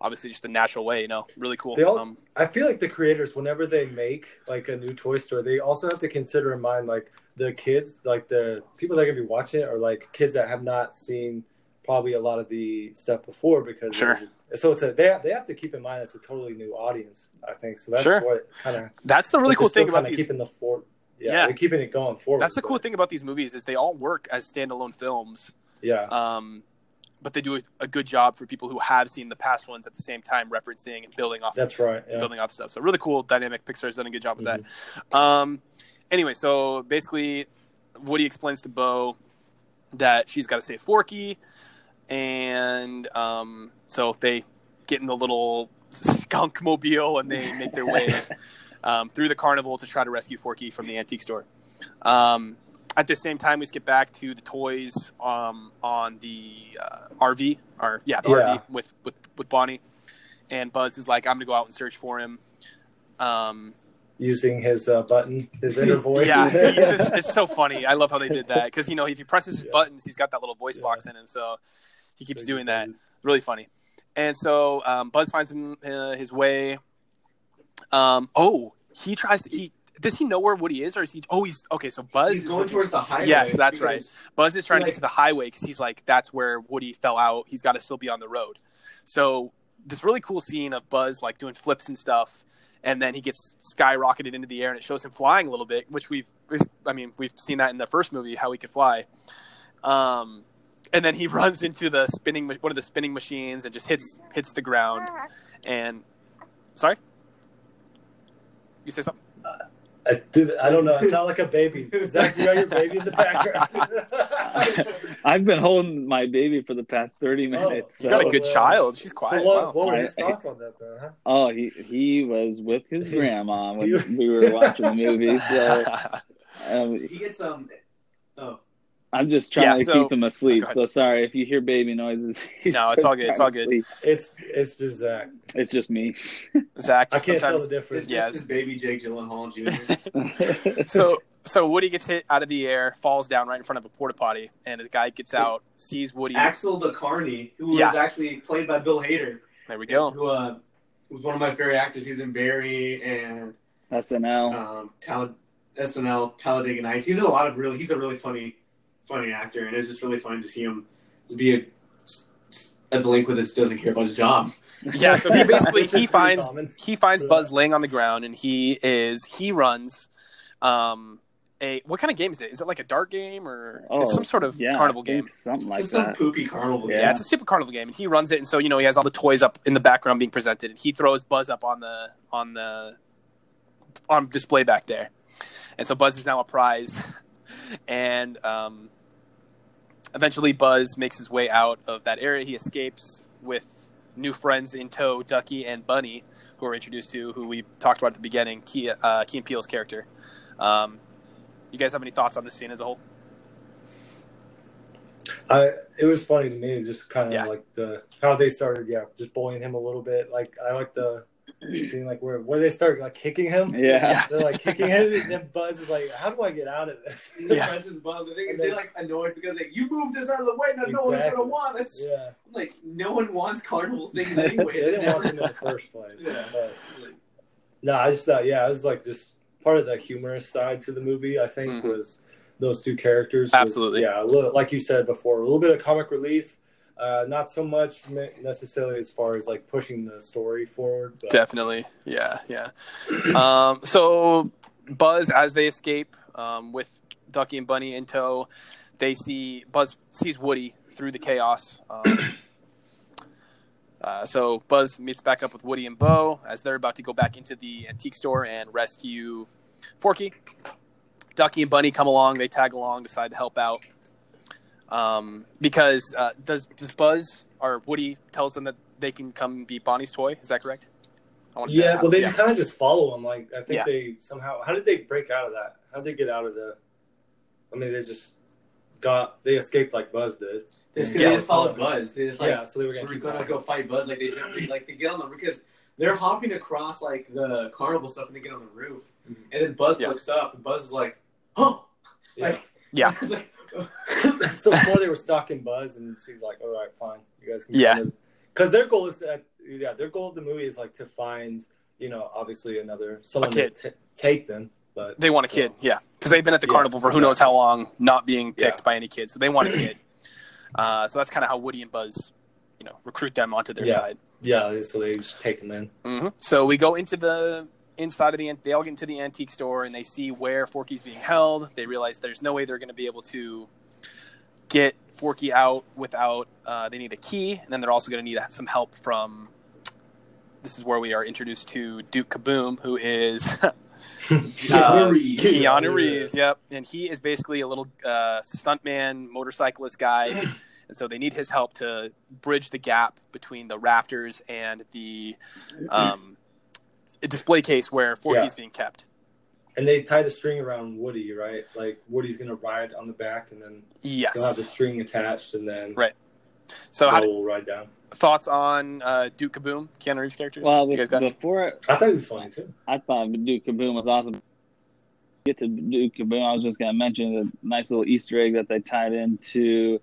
obviously just a natural way. You know, really cool. They all- um, I feel like the creators, whenever they make like a new Toy Story, they also have to consider in mind like the kids, like the people that are gonna be watching it, are like kids that have not seen probably a lot of the stuff before because Sure. so it's a they have, they have to keep in mind it's a totally new audience. I think so. That's Sure. what kind of that's the really cool thing about these. keeping the fort yeah, Yeah. they're keeping it going forward. That's the cool thing about these movies is they all work as standalone films. Yeah, Um, but they do a, a good job for people who have seen the past ones at the same time, referencing and building off. that's right. Yeah. building off stuff. So really cool dynamic. Pixar's done a good job with Mm-hmm. that. Um, anyway, so basically, Woody explains to Bo that she's got to save Forky, and um, so they get in the little skunk mobile and they make their way [laughs] um, through the carnival to try to rescue Forky from the antique store. Um, at the same time, we skip back to the toys um, on the uh, RV, or yeah, the Yeah. RV with, with with Bonnie, and Buzz is like, "I'm gonna go out and search for him." Um, Using his uh, button, his inner [laughs] voice. yeah, [laughs] uses, it's so funny. I love how they did that because you know if he presses his Yeah. buttons, he's got that little voice Yeah. box in him, so he keeps So doing that. it. Really funny. And so um, Buzz finds him uh, his way. Um, oh, he tries. to He does he know where Woody is, or is he? Oh, he's okay. So Buzz He's is going looking- towards the highway. Yes, that's because- Buzz is trying to get to the highway because he's like, that's where Woody fell out. He's got to still be on the road. So this really cool scene of Buzz like doing flips and stuff, and then he gets skyrocketed into the air, and it shows him flying a little bit, which we've, I mean, we've seen that in the first movie how he could fly. Um, and then he [laughs] runs into the spinning one of the spinning machines and just hits hits the ground. And sorry, you say something? I, did, I don't know. I sound like a baby. Zach, you got your baby in the background. [laughs] I've been holding my baby for the past thirty minutes. You got a Oh, good child. She's quiet. So what, Wow. what were his I- thoughts on that, though? Huh? Oh, he he was with his grandma when we were watching the movie. So [laughs] um, He gets um. Oh, I'm just trying Yeah, to so- keep him asleep. Go ahead. So sorry if you hear baby noises. [laughs] No, it's all good, it's all good. sleep. It's it's just Zach. It's just me. [laughs] Zach, I can't tell the difference. it's Yes. just his baby Jake Gyllenhaal Jr. [laughs] so so Woody gets hit out of the air, falls down right in front of a porta potty, and the guy gets out, sees Woody. Axel the Carney, who Yeah. was actually played by Bill Hader, There we go. who uh, was one of my favorite actors. He's in Barry and SNL. um, Tal- SNL Talladega Nights. He's in a lot of really. He's a really funny, funny actor, and it's just really fun to see him to be a s- s- a delinquent that doesn't care about his job. Yeah, so he [laughs] basically he finds common. he finds Yeah. Buzz laying on the ground, and he is he runs um a what kind of game is it? Is it like a dart game or Oh, it's some sort of yeah, carnival game? something It's like just some poopy carnival. Yeah. Yeah. it's a stupid carnival game, and he runs it, and so you know he has all the toys up in the background being presented, and he throws Buzz up on the on the on display back there, and so Buzz is now a prize, [laughs] and um, eventually Buzz makes his way out of that area. He escapes with new friends in tow, Ducky and Bunny, who we're introduced to, who we talked about at the beginning, Key, uh, Key and Peele's character. Um, you guys have any thoughts on this scene as a whole? I it was funny to me, just kind of Yeah. like the how they started, yeah, just bullying him a little bit. Like I like the scene like where where they start like kicking him. Yeah. They're like kicking him, and then Buzz is like, "How do I get out of this?" The Yeah. press is bummed. The thing is, And then- they're like annoyed because like you moved us out of the way. Now no one's gonna want us. yeah, Like no one wants carnival [laughs] things anyway. they didn't want [laughs] him in the first place. But no, I just thought, yeah, it was like just part of the humorous side to the movie. I think Mhm. was those two characters. was, Absolutely. yeah. A little, like you said before, a little bit of comic relief. Uh, not so much ne- necessarily as far as like pushing the story forward. But Definitely. Yeah, yeah. [clears throat] Um, so Buzz, as they escape um, with Ducky and Bunny in tow, they see Buzz sees Woody through the chaos. Um, uh, so Buzz meets back up with Woody and Bo as they're about to go back into the antique store and rescue Forky. Ducky and Bunny come along. They tag along, decide to help out. Um, because uh, does does Buzz or Woody tells them that they can come be Bonnie's toy? Is that correct? I wanna Yeah, well, they yeah. kind of just follow him. Like I think Yeah. they somehow. How did they break out of that? How did they get out of the? I mean, they just got they escaped like Buzz did. They just, Yeah. they just followed Buzz. They just like yeah, so they were gonna we're gonna go fight Buzz. Like they jump, like they get on the because they're hopping across like the carnival stuff and they get on the roof, Mhm. and then Buzz Yeah. looks up and Buzz is like, "Oh, Yeah. like Yeah. [laughs] it's like, [laughs] so before they were stalking Buzz, and she's like, "All right, fine, you guys can." Yeah. Because their goal is that yeah, their goal of the movie is like to find you know obviously another someone kid. to t- take them, but They want a so- kid, yeah, because they've been at the Yeah, carnival for who knows how long, not being picked Yeah. by any kid. So they want a kid. uh, so that's kind of how Woody and Buzz, you know, recruit them onto their Yeah. side. Yeah, so they just take them in. hmm So we go into the inside of the. They all get into the antique store and they see where Forky's being held. They realize there's no way they're going to be able to get Forky out without. Uh, they need a key, and then they're also going to need some help from. This is where we are introduced to Duke Caboom, who is [laughs] Keanu Uh, Reeves. Keanu Reeves. Yep, and he is basically a little uh, stuntman, motorcyclist guy, [laughs] and so they need his help to bridge the gap between the rafters and the um, display case where Forky's being kept. And they tie the string around Woody, right? Like Woody's gonna ride on the back, and then yes, they'll have the string attached, and then Right. So, how will ride down. thoughts on uh, Duke Caboom, Keanu Reeves characters? Well, you guys got any? before I thought he was funny too. I thought Duke Caboom was awesome. Get to Duke Caboom, I was just gonna mention the nice little Easter egg that they tied into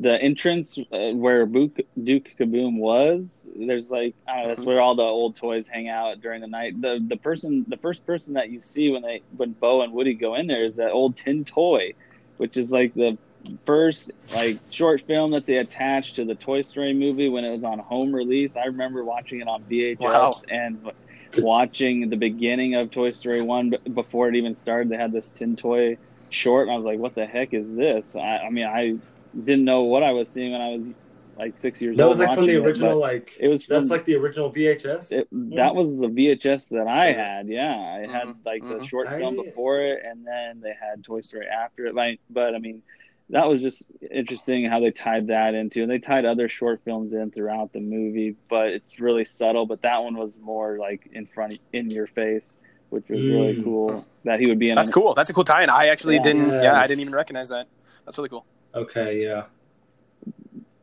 the entrance uh, where Duke, Duke Caboom was. There's like know, that's where all the old toys hang out during the night. The the person, the first person that you see when they when Bo and Woody go in there is that old tin toy, which is like the first like short film that they attached to the Toy Story movie when it was on home release. I remember watching it on VHS Wow. and watching the beginning of Toy Story one b- before it even started. They had this tin toy short, and I was like, "What the heck is this?" I, I mean, I didn't know what I was seeing when I was like six years That old. That was like from the original, but like It was that's like the original VHS. it, that was the VHS that I had. Yeah, I had Mhm, like the mhm. short film I- before it, and then they had Toy Story after it. Like, but I mean, that was just interesting how they tied that into, and they tied other short films in throughout the movie. But it's really subtle. But that one was more like in front, in your face, which was really Mm. cool. That he would be in. That's an- cool. That's a cool tie-in. I actually Yeah. didn't. Yeah, I didn't even recognize that. That's really cool. Okay, yeah.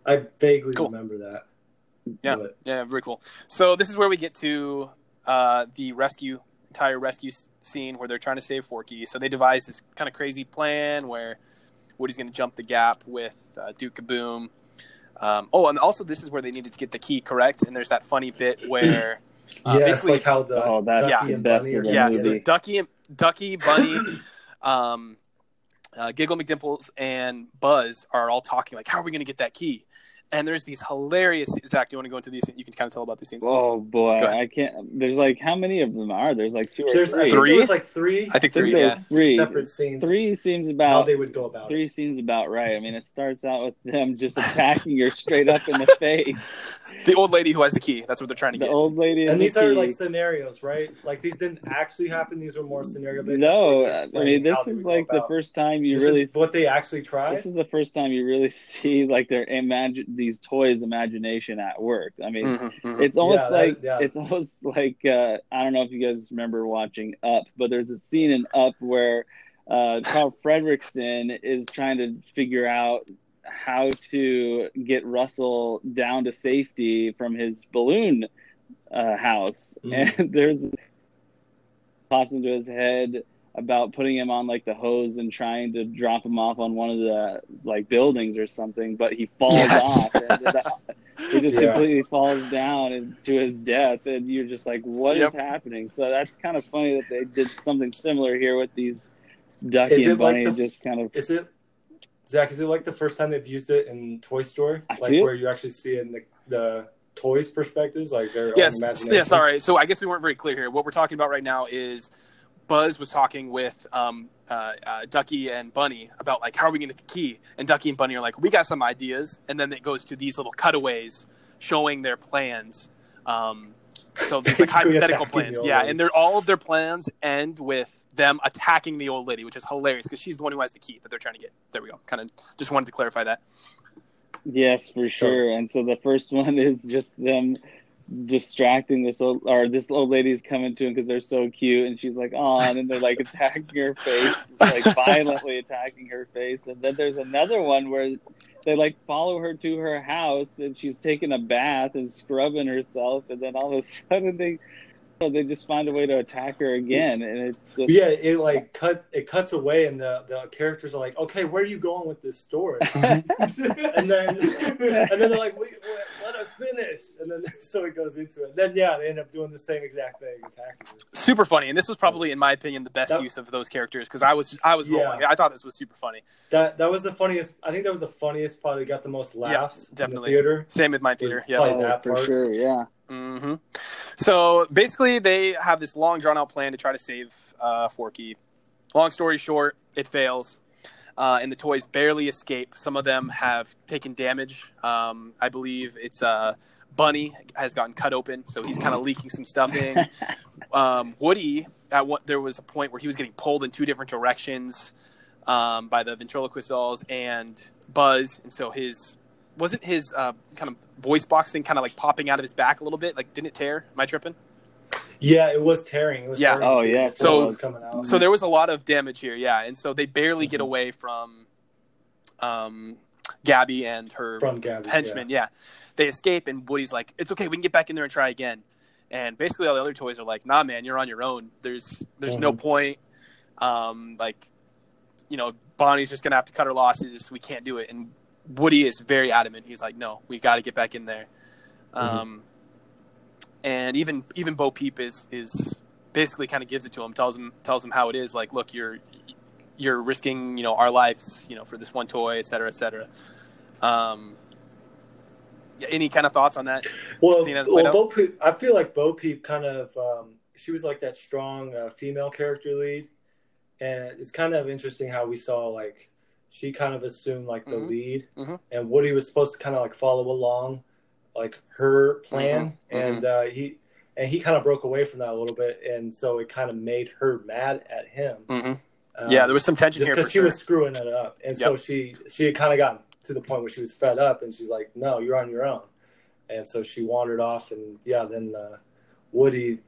I vaguely Cool. remember that. Yeah. But- Yeah, very cool. So this is where we get to uh, the rescue, entire rescue scene where they're trying to save Forky. So they devise this kind of crazy plan where Woody's going to jump the gap with uh, Duke Caboom. Um, oh, and also this is where they needed to get the key correct. And there's that funny bit [clears throat] where uh, yeah, it's like how the Oh, that's Ducky the and Bunny are yeah, together. so movie. Ducky, and Ducky, Bunny, [clears throat] um, uh, Giggle McDimples, and Buzz are all talking like, "How are we going to get that key?" And there's these hilarious. Zach, do you want to go into these? You can kind of tell about these scenes. Oh boy, I can't. There's like how many of them are? There's like two or There's three. think Three? there like three. I think three. there's Yeah. three. separate scenes. Three seems about How they would go about three it. seems about right. I mean, it starts out with them just attacking her straight up in the [laughs] face. The old lady who has the key. That's what they're trying to The get. old lady. And these the are key. like scenarios, right? Like these didn't actually happen. These were more scenario based. No, I mean this is like the first time you this really. is what they actually tried. This is the first time you really [laughs] see like their imagine these toys' imagination at work. I mean, Mhm, mhm. it's almost Yeah, that- like yeah. it's almost [laughs] like uh, I don't know if you guys remember watching Up, but there's a scene in Up where uh, Carl Fredricksen is trying to figure out how to get Russell down to safety from his balloon uh, house, Mhm. [laughs] and there's pops into his head about putting him on like the hose and trying to drop him off on one of the like buildings or something, but he falls Yes. off. And [laughs] he just Yeah. completely falls down and to his death, and you're just like, "What is Yep. happening?" So that's kind of funny that they did something similar here with these Ducky Is and it like Bunny, the- just kind of. Is it Zach? Is it like the first time they've used it in Toy Story, I like where you actually see it in the, the toys' perspectives, like their Yes. Yes. All right. So I guess we weren't very clear here. What we're talking about right now is Buzz was talking with um, uh, uh, Ducky and Bunny about like how are we going to get the key, and Ducky and Bunny are like, we got some ideas, and then it goes to these little cutaways showing their plans. Um, so [laughs] these like hypothetical plans, yeah, and they're all of their plans end with them attacking the old lady, which is hilarious because she's the one who has the key that they're trying to get. There we go. Kind of just wanted to clarify that. Yes, for sure. And so the first [laughs] one is just them distracting this old or this old lady's coming to him because they're so cute, and she's like, "Oh," and then they're like attacking her face, it's like [laughs] violently attacking her face. And then there's another one where they like follow her to her house, and she's taking a bath and scrubbing herself, and then all of a sudden they. They just find a way to attack her again, and it's just Yeah, it like cut. It cuts away, and the the characters are like, "Okay, where are you going with this story?" [laughs] and then [laughs] and then they're like, wait, wait, "Let us finish." And then [laughs] so it goes into it. Then yeah, they end up doing the same exact thing, attacking her. super funny and this was probably in my opinion the best That- use of those characters because i was i was Yeah. rolling i thought this was super funny That that was the funniest. I think that was the funniest part. That got the most laughs in the definitely. theater. same with my theater yeah Oh, that for part. sure, yeah. hmm so basically they have this long drawn out plan to try to save uh, forky. Long story short it fails uh, and the toys barely escape. Some of them have taken damage. Um, i believe it's uh, bunny has gotten cut open so he's kind of leaking some stuff in [laughs] um, Woody, at what there was a point where he was getting pulled in two different directions um, by the ventriloquist dolls and Buzz, and so his wasn't his uh, kind of voice box thing kind of like popping out of his back a little bit. Like, didn't it tear? Am I tripping? Yeah, it was tearing. It was Yeah. tearing Oh, yeah, the so- was coming out. So there was a lot of damage here, yeah, and so they barely get Mhm. away from um, Gabby and her from Gabby. henchmen. Yeah. They escape, and Woody's like, "It's okay, we can get back in there and try again." And basically, all the other toys are like, "Nah, man, you're on your own. There's there's no Mhm. point. Um, like, you know, Bonnie's just gonna have to cut her losses. We can't do it." And Woody is very adamant. He's like, "No, we got to get back in there." Um, and even even Bo Peep is is basically kind of gives it to him, tells him tells him how it is. Like, look, you're you're risking you know our lives, you know, for this one toy, et cetera, et cetera. Um, any kind of thoughts on that? Well, well? Bo Peep, I feel like Bo Peep kind of um, she was like that strong uh, female character lead, and it's kind of interesting how we saw like she kind of assumed like the Mhm. lead, Mhm. and Woody was supposed to kind of like follow along, like her plan, Mhm. and uh, he and he kind of broke away from that a little bit, and so it kind of made her mad at him. Mm-hmm. Um, yeah, there was some tension just because she sure. was screwing it up, and so she she had kind of gotten to the point where she was fed up, and she's like, "No, you're on your own," and so she wandered off, and yeah, then uh, Woody,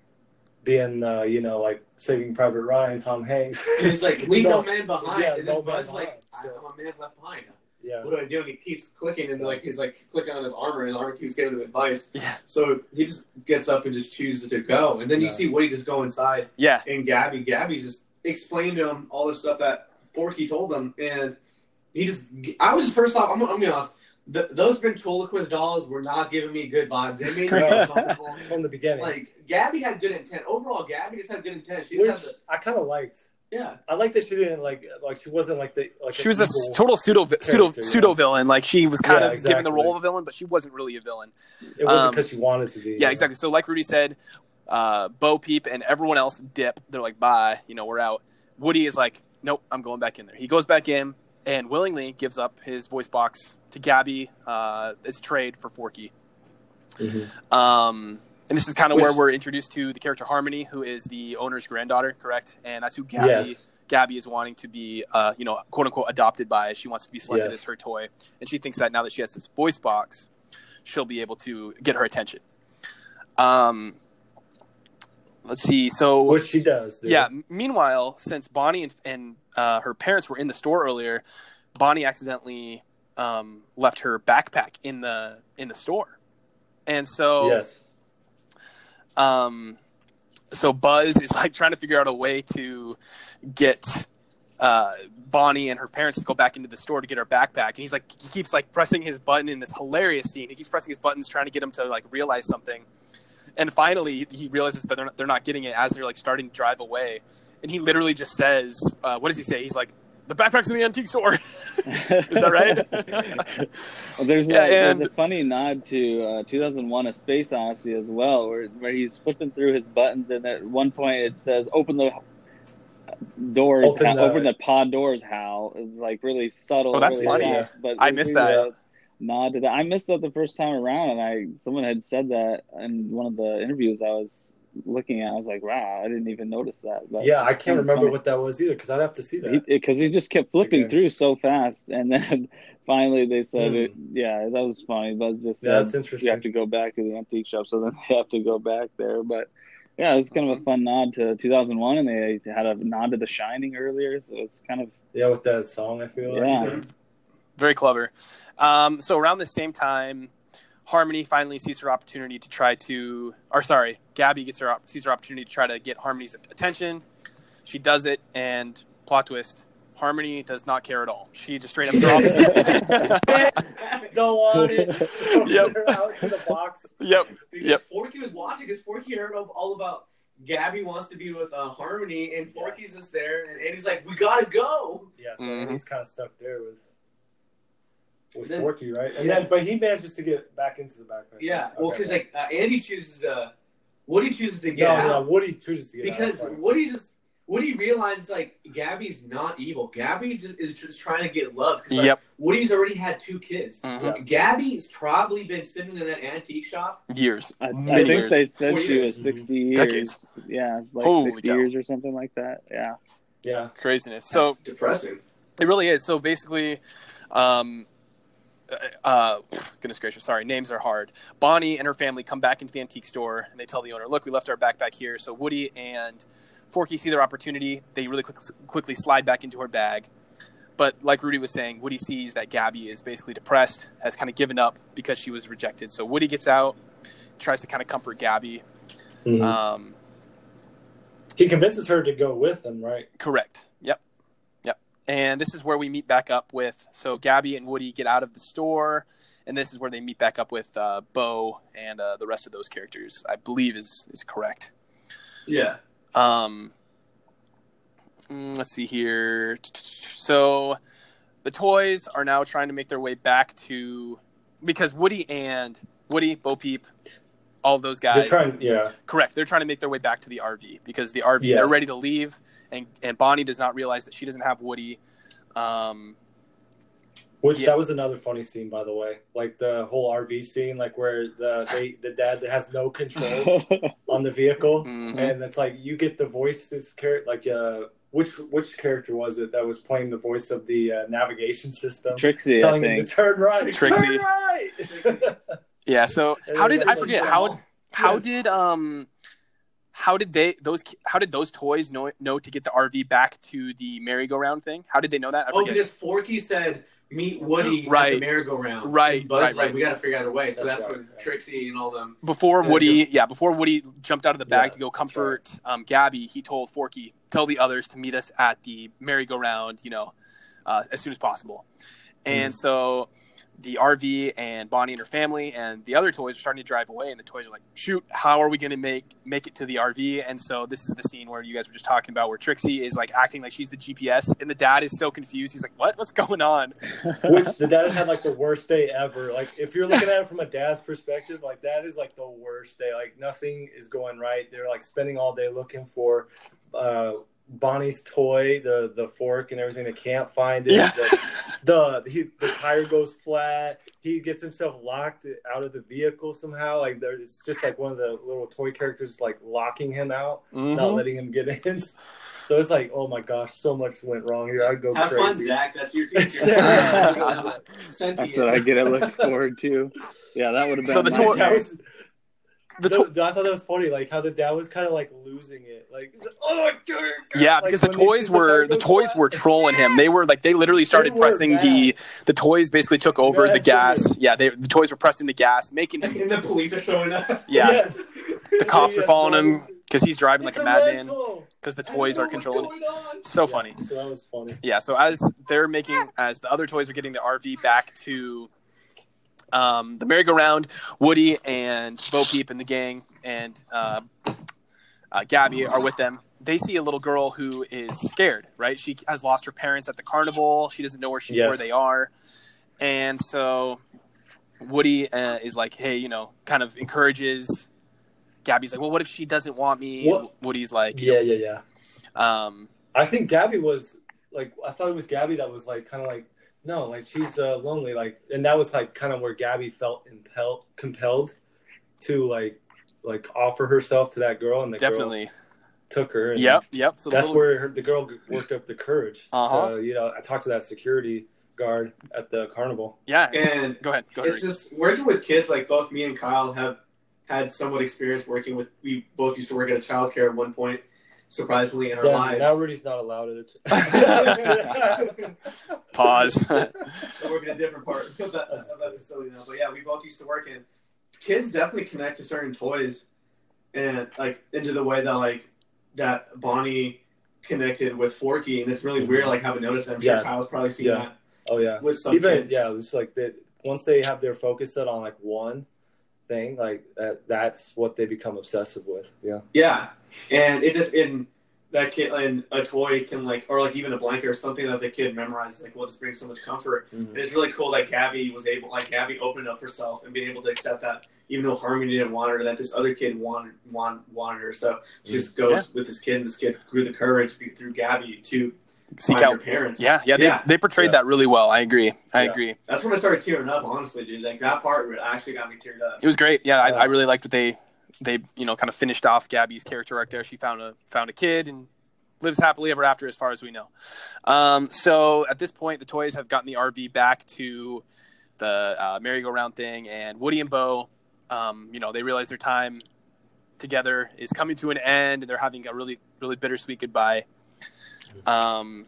being uh, you know like Saving Private Ryan, Tom Hanks, He's like, [laughs] leave no, No, man behind. yeah, and no then man Buzz like, behind, so- I'm a man left behind. yeah, What do I do? And he keeps clicking, and like he's like clicking on his armor, and his armor keeps giving him advice. Yeah. So he just gets up and just chooses to go, and then you Yeah. see Woody just go inside, yeah, and Gabby, Gabby's just explaining to him all the stuff that Forky told him, and he just. I was just first off, I'm, I'm gonna be honest. The, those ventriloquist dolls were not giving me good vibes. They made me uncomfortable. [laughs] from the beginning, Like Gabby had good intent. Overall, Gabby just had good intent. She which just had I kind of liked. Yeah. I like that she didn't like like she wasn't like the like She an was a total pseudo pseudo character, yeah. pseudo villain. Like she was kind Yeah, of given the role of a villain, but she wasn't really a villain. It wasn't um, because she wanted to be. Yeah, exactly. So like Rudy said, uh, Bo Peep and everyone else dip. They're like, bye, you know, we're out. Woody is like, nope, I'm going back in there. He goes back in and willingly gives up his voice box to Gabby. Uh, it's trade for Forky. Mhm. Um, and this is kind of Which- where we're introduced to the character Harmony, who is the owner's granddaughter, correct? And that's who Gabby Yes. Gabby is wanting to be, uh, you know, quote unquote, adopted by. She wants to be selected Yes. as her toy, and she thinks that now that she has this voice box, she'll be able to get her attention. Um, let's see. So Which she does. Dude. yeah. Meanwhile, since Bonnie and, and uh, her parents were in the store earlier, Bonnie accidentally um, left her backpack in the in the store, and so Yes. um, so Buzz is like trying to figure out a way to get uh, Bonnie and her parents to go back into the store to get her backpack, and he's like, he keeps like pressing his button in this hilarious scene. He keeps pressing his buttons, trying to get him to like realize something, and finally he realizes that they're not, they're not getting it as they're like starting to drive away, and he literally just says, uh, "What does he say?" He's like, "The backpack's in the antique store." [laughs] Is that right? [laughs] well, there's, Yeah, a, and- there's a funny nod to uh, 2001: A Space Odyssey as well, where where he's flipping through his buttons, and at one point it says, "Open the doors, Open open, the- open the pod doors." Hal." it's like really subtle. Oh, that's really funny. fast, but I missed that. Nod to that. I missed that the first time around, and I someone had said that in one of the interviews I was looking at. I was like, "Wow, I didn't even notice that." But Yeah, I can't remember funny. what that was either because I'd have to see that. because he, just kept flipping Okay. through so fast, and then [laughs] finally they said, Hmm. it, "Yeah, that was funny." Buzz just yeah, said, that's interesting. "You have to go back to the antique shop," so [laughs] then they have to go back there. But yeah, it was kind of a fun nod to 2001, and they had a nod to The Shining earlier, so it's kind of Yeah, with that song, I feel like. Yeah. Very clever. Um, so around the same time, Harmony finally sees her opportunity to try to, or sorry, Gabby gets her op- sees her opportunity to try to get Harmony's attention. She does it, and plot twist: Harmony does not care at all. She just straight up [laughs] drops. [laughs] Don't want it. [laughs] Throws Yep. her out to the box. yep. Because Yep. Forky was watching, because Forky heard of- all about Gabby wants to be with uh, Harmony, and Forky's just there, and, and he's like, "We gotta go." Yeah, so Mhm. he's kind of stuck there with with Then- Forky, right? And Yeah. then, but he manages to get back into the backpack. Yeah, well, because like uh, Andy chooses to, Woody chooses to get no, out Woody chooses to get because out. That's Woody's just Woody realizes like Gabby's not evil. Gabby just is just trying to get love. 'cause, like, Yep. Woody's already had two kids. Mhm. Gabby's probably been sitting in that antique shop. Years. I, I Many think years. they said Four she years. was 60 years. Decades. Yeah, it's like Holy 60 cow. years or something like that. Yeah. Yeah, Craziness. So That's depressing. It really is. So basically, um, uh, goodness gracious, sorry, names are hard. Bonnie and her family come back into the antique store and they tell the owner, "Look, we left our backpack here." So Woody and Forky see their opportunity. They really quick, quickly slide back into her bag. But like Rudy was saying, Woody sees that Gabby is basically depressed, has kind of given up because she was rejected. So Woody gets out, tries to kind of comfort Gabby. Mhm. Um, he convinces her to go with him, right? Correct. Yep. And this is where we meet back up with. So Gabby and Woody get out of the store, and this is where they meet back up with uh, Bo and uh, the rest of those characters. I believe is is correct. Yeah. Um, mm, let's see here. So the toys are now trying to make their way back to because Woody and Woody, Bo Peep, all of those They're guys. trying, yeah, Correct. They're trying to make their way back to the RV because the RV they're ready to leave, and and Bonnie does not realize that she doesn't have Woody. Um, which Yeah. that was another funny scene, by the way. Like the whole RV scene, like where the they, the dad has no controls [laughs] on the vehicle, mhm. and it's like you get the voices character, like uh, which which character was it that was playing the voice of the uh, navigation system, Trixie, I telling him think. to turn right, Trixie. turn right. [laughs] Yeah. So [laughs] how did I forget so- how how Yes. did um how did they those how did those toys know know to get the RV back to the merry-go-round thing? How did they know that? I Oh, forget. because Forky said meet Woody at Right. the merry-go-round. Right, And Buzz right, is like, right. we got to figure out a way. So That's that's, right, when. Trixie and all them. before Yeah, Woody, yeah, before Woody jumped out of the bag Yeah, to go that's comfort um, Gabby, he told Forky, "Tell the others to meet us at the merry-go-round, you know, uh, as soon as possible." And Mm. so the RV and Bonnie and her family and the other toys are starting to drive away and the toys are like, shoot, how are we going to make make it to the RV? And so this is the scene where you guys were just talking about where Trixie is like acting like she's the GPS and the dad is so confused. He's like, what? What's going on? [laughs] Which the dad has had like the worst day ever. Like if you're looking at it from a dad's perspective, like that is like the worst day. Like nothing is going right. They're like spending all day looking for uh Bonnie's toy, the the fork and everything. They can't find it. Yeah. The the, he, the tire goes flat. He gets himself locked out of the vehicle somehow. Like there, it's just like one of the little toy characters like locking him out, not Mhm. letting him get in. [laughs] So it's like, oh my gosh, so much went wrong here. I'd go Have fun, crazy. Zach. That's your [laughs] future. That's what I get to look forward to. Yeah, that would have been. So the my toy- My dad pick. was- The the- to- I thought that was funny, like how the dad was kind of like losing it, like, like, oh, darn, darn," Yeah, like, because the toys sees the were the toys were trolling him. They were like they literally started were pressing the mad. the toys basically took over Mad the gas. children. Yeah, they the toys were pressing the gas, making him and the police are showing up. [laughs] yeah. Yes. The cops are following him because he's driving like It's a madman because the toys are controlling. So Yeah, funny. So that was funny. Yeah, so as they're making as the other toys are getting the RV back to um, the merry-go-round, Woody and Bo Peep and the gang and uh, uh, Gabby are with them. They see a little girl who is scared. Right, she has lost her parents at the carnival. She doesn't know where she Yes. where they are, and so Woody uh, is like, "Hey, you know," kind of encourages. Gabby's like, "Well, what if she doesn't want me?" What- Woody's like, Yeah, yeah, yeah. um, I think Gabby was like, I thought it was Gabby that was like, kind of like, no, like she's uh, lonely, like, and that was like kind of where Gabby felt impelled, compelled to like, like offer herself to that girl, and the definitely. girl took her. And Yep, yep. So that's little- where her, the girl worked up the courage. Uh-huh. To, you know, I talked to that security guard at the carnival. yeah. And Go ahead. Go ahead. it's just working with kids. Like both me and Kyle have had somewhat experience working with. We both used to work at a childcare at one point. Surprisingly, in our Damn, lives, now Rudy's not allowed it. [laughs] [laughs] Pause. I work in a different part of that, of that facility now. But yeah, we both used to work in. Kids definitely connect to certain toys, and like into the way that like that Bonnie connected with Forky, and it's really weird. Mm-hmm. Like haven't noticed. I'm sure Yeah. Kyle's probably seen Yeah. that oh yeah. with some Even kids. yeah, it's like they once they have their focus set on like one thing, like that that's what they become obsessive with. Yeah. Yeah, and it just in that kid and a toy can like or like even a blanket or something that the kid memorizes like will just bring so much comfort. Mm-hmm. And it's really cool that Gabby was able like Gabby opened up herself and being able to accept that even though Harmony didn't want her, that this other kid wanted want, wanted her. So she mm-hmm. just goes Yeah. with this kid, and this kid grew the courage through Gabby to Seek find out. parents. Yeah, yeah. They, Yeah. they portrayed Yeah. that really well. I agree. I Yeah. agree. That's when I started tearing up. Honestly, dude, like that part actually got me teared up. It was great. Yeah, I, I really liked that they they you know kind of finished off Gabby's character arc there. She found a found a kid and lives happily ever after, as far as we know. Um, so at this point, the toys have gotten the RV back to the uh, merry-go-round thing, and Woody and Bo, um, you know, they realize their time together is coming to an end, and they're having a really really bittersweet goodbye. Um,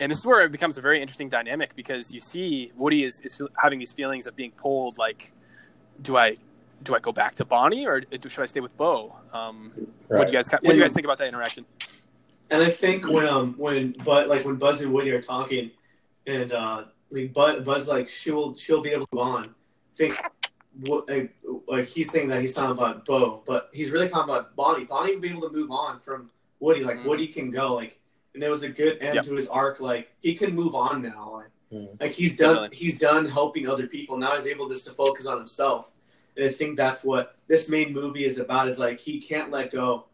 and this is where it becomes a very interesting dynamic because you see Woody is, is having these feelings of being pulled like, do I do I go back to Bonnie or do, should I stay with Bo? Um, What do you guys what do you guys think about that interaction? And I think when um when but like when Buzz and Woody are talking, and uh like Buzz, Buzz like she'll she'll be able to move on. I think what like, like he's saying that he's talking about Bo, but he's really talking about Bonnie. Bonnie will be able to move on from Woody. Like Mhm. Woody can go like, and it was a good end Yep. to his arc. Like he can move on now. Like, Mhm. like he's done Definitely. he's done helping other people. Now he's able just to focus on himself. And I think that's what this main movie is about. Is like he can't let go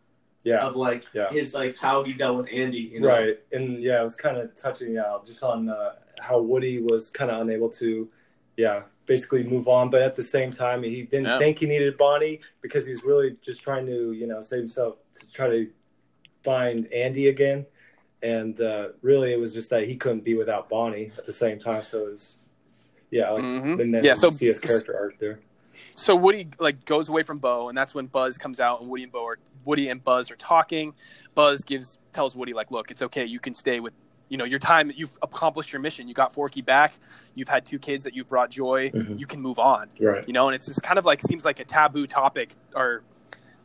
Yeah. of like Yeah. his like how he dealt with Andy. You know? Right. And yeah, it was kind of touching out just on uh, how Woody was kind of unable to, yeah, basically move on. But at the same time, he didn't Yeah. think he needed Bonnie because he was really just trying to, you know, save himself to try to find Andy again. And uh, really, it was just that he couldn't be without Bonnie at the same time. So it was, yeah, like, Mhm. and then Yeah, so- see his character arc there. So Woody like goes away from Bo, and that's when Buzz comes out, and Woody and Bo are Woody and Buzz are talking. Buzz gives tells Woody like, "Look, it's okay. You can stay with you know your time. You've accomplished your mission. You got Forky back. You've had two kids that you've brought joy. Mhm. You can move on. Right. You know, and it's this kind of like seems like a taboo topic or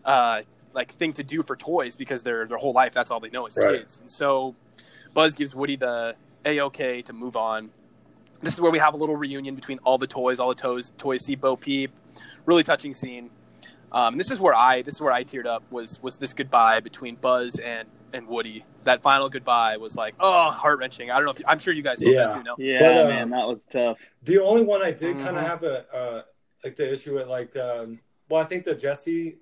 uh, like thing to do for toys because their their whole life that's all they know is Right. kids. And so Buzz gives Woody the a okay to move on. this is where we have a little reunion between all the toys. All the toys toys see Bo Peep. Really touching scene. Um, this is where I this is where I teared up was was this goodbye between Buzz and and Woody. That final goodbye was like oh heart wrenching. I don't know if I'm sure you guys felt Yeah. that too. No, Yeah, But, uh, man, that was tough. The only one I did kind Mhm. of have a uh, like the issue with like um, well I think the Jesse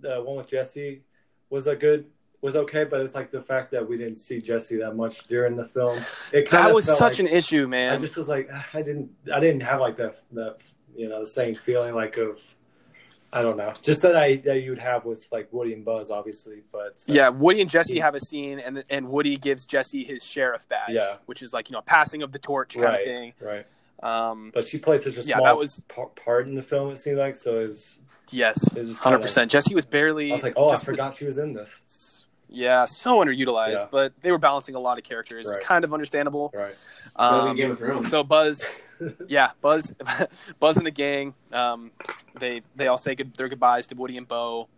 the one with Jesse was a good was okay but it's like the fact that we didn't see Jesse that much during the film it kind that of was such like, an issue, man. I just was like I didn't I didn't have like that that you know the same feeling like of I don't know just that I that you'd have with like Woody and Buzz obviously but uh, Yeah, Woody and Jesse have a scene, and and Woody gives Jesse his sheriff badge, Yeah. which is like you know passing of the torch kind Right. of thing. right Um, but she plays such a Yeah, small that was- par- part in the film it seemed like so it was, yes, hundred percent. Jessie was barely. I was like oh I just was- forgot she was in this yeah, so underutilized, Yeah. but they were balancing a lot of characters. Right. Kind of understandable. right Um, Game of Thrones. so Buzz, [laughs] yeah, Buzz, [laughs] Buzz and the gang. Um, they they all say good, their goodbyes to Woody and Bo.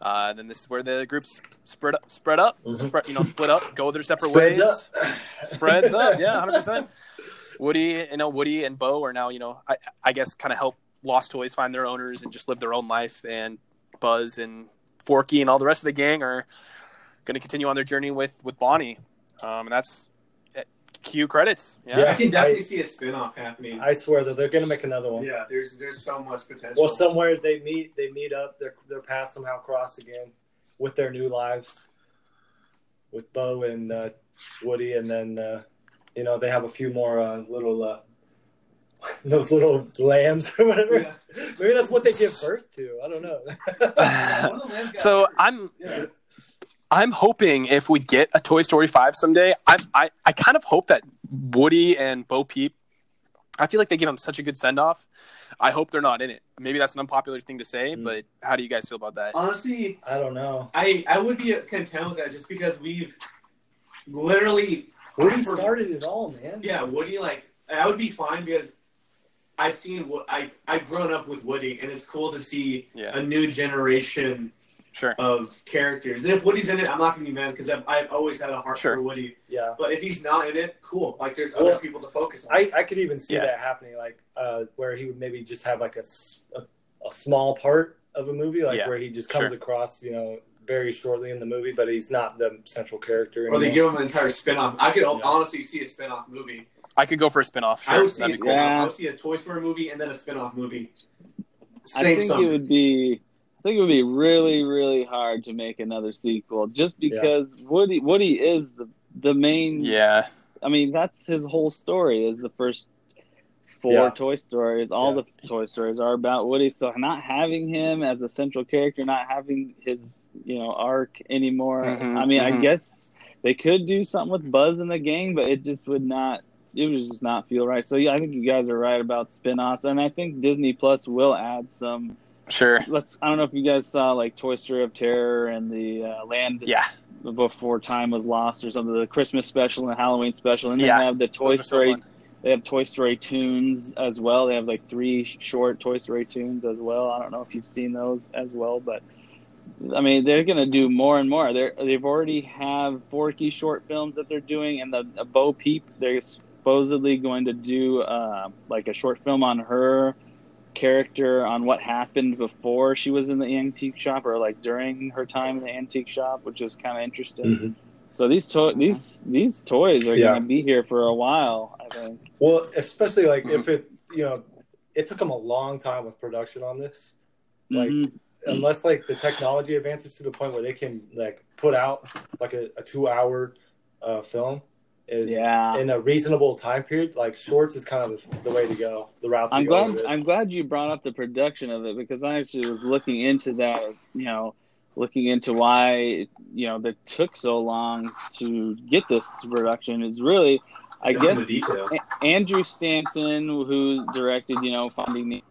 Uh, then this is where the groups spread up, spread up, Mhm. spread, you know, split up, go their separate Spreads ways. up. Spreads up, yeah, [laughs] hundred percent. Woody, you know, Woody and Bo are now, you know, I, I guess, kind of help Lost Toys find their owners and just live their own life. And Buzz and Forky and all the rest of the gang are going to continue on their journey with with Bonnie. Um, and that's eh, cue credits. Yeah. Yeah. I can definitely I- see a spin-off happening. I swear that they're gonna make another one. yeah, there's there's so much potential. Well, somewhere they meet, they meet up, their their paths somehow cross again with their new lives, with Bo and uh, Woody, and then uh, you know they have a few more uh, little uh, [laughs] those little lambs or whatever. Yeah. Maybe that's what they give birth to. I don't know. One of the lambs got so hurt. I'm yeah. I'm hoping if we get a Toy Story five someday, I I I kind of hope that Woody and Bo Peep. I feel like they give them such a good send off. I hope they're not in it. Maybe that's an unpopular thing to say, Mm. but how do you guys feel about that? honestly, I don't know. I I would be content with that just because we've literally Woody started it all, man. yeah Woody like I would be fine because I've seen what I I've grown up with Woody and it's cool to see Yeah. a new generation Sure. of characters and if Woody's in it I'm not gonna be mad because I've, I've always had a heart Sure. for Woody yeah. but if he's not in it cool like there's Well, other people to focus on I, I could even see Yeah. that happening, like uh, where he would maybe just have like a a small part of a movie, like Yeah, where he just comes sure. across, you know, very shortly in the movie, but he's not the central character. or they give him an entire spin-off I could Yeah. honestly see a spin-off movie I could go for a spinoff. Sure. I would see a That'd be spin-off cool. Yeah. I would see a Toy Story movie and then a spin-off movie I think summer. it would be. I think it would be really, really hard to make another sequel, just Yeah. because Woody Woody is the the main. Yeah. I mean, that's his whole story. Is the first four Yeah. Toy Stories. All Yeah. the Toy Stories are about Woody. So not having him as a central character, not having his you know arc anymore. Mhm, I mean, I mhm. guess they could do something with Buzz in the gang, but it just would not. It would just not feel right. So yeah, I think you guys are right about spin-offs, and I think Disney Plus will add some Sure. let's I don't know if you guys saw like Toy Story of Terror and the uh, Land Yeah. Before Time Was Lost or something, the Christmas special and Halloween special, and then Yeah. they have the Toy Those are so Story. they have Toy Story Toons as well. They have like three short Toy Story Toons as well. I don't know if you've seen those as well, but I mean they're gonna do more and more. They're they've already have Forky short films that they're doing, and the, the Bo Peep they're supposedly going to do uh, like a short film on her character on what happened before she was in the antique shop or like during her time in the antique shop, which is kind of interesting. Mhm. So these to- these these toys are Yeah. going to be here for a while, I think. Well, especially like Mhm. if it, you know, it took them a long time with production on this. Like, Mhm. unless like the technology advances to the point where they can like put out like a, a two-hour uh, film in, yeah. in a reasonable time period, like shorts is kind of the, the way to go. The route to I'm go. glad. I'm glad you brought up the production of it because I actually was looking into that, you know, looking into why you know that took so long to get this production is really I Attention guess to detail. Andrew Stanton, who directed, you know, Finding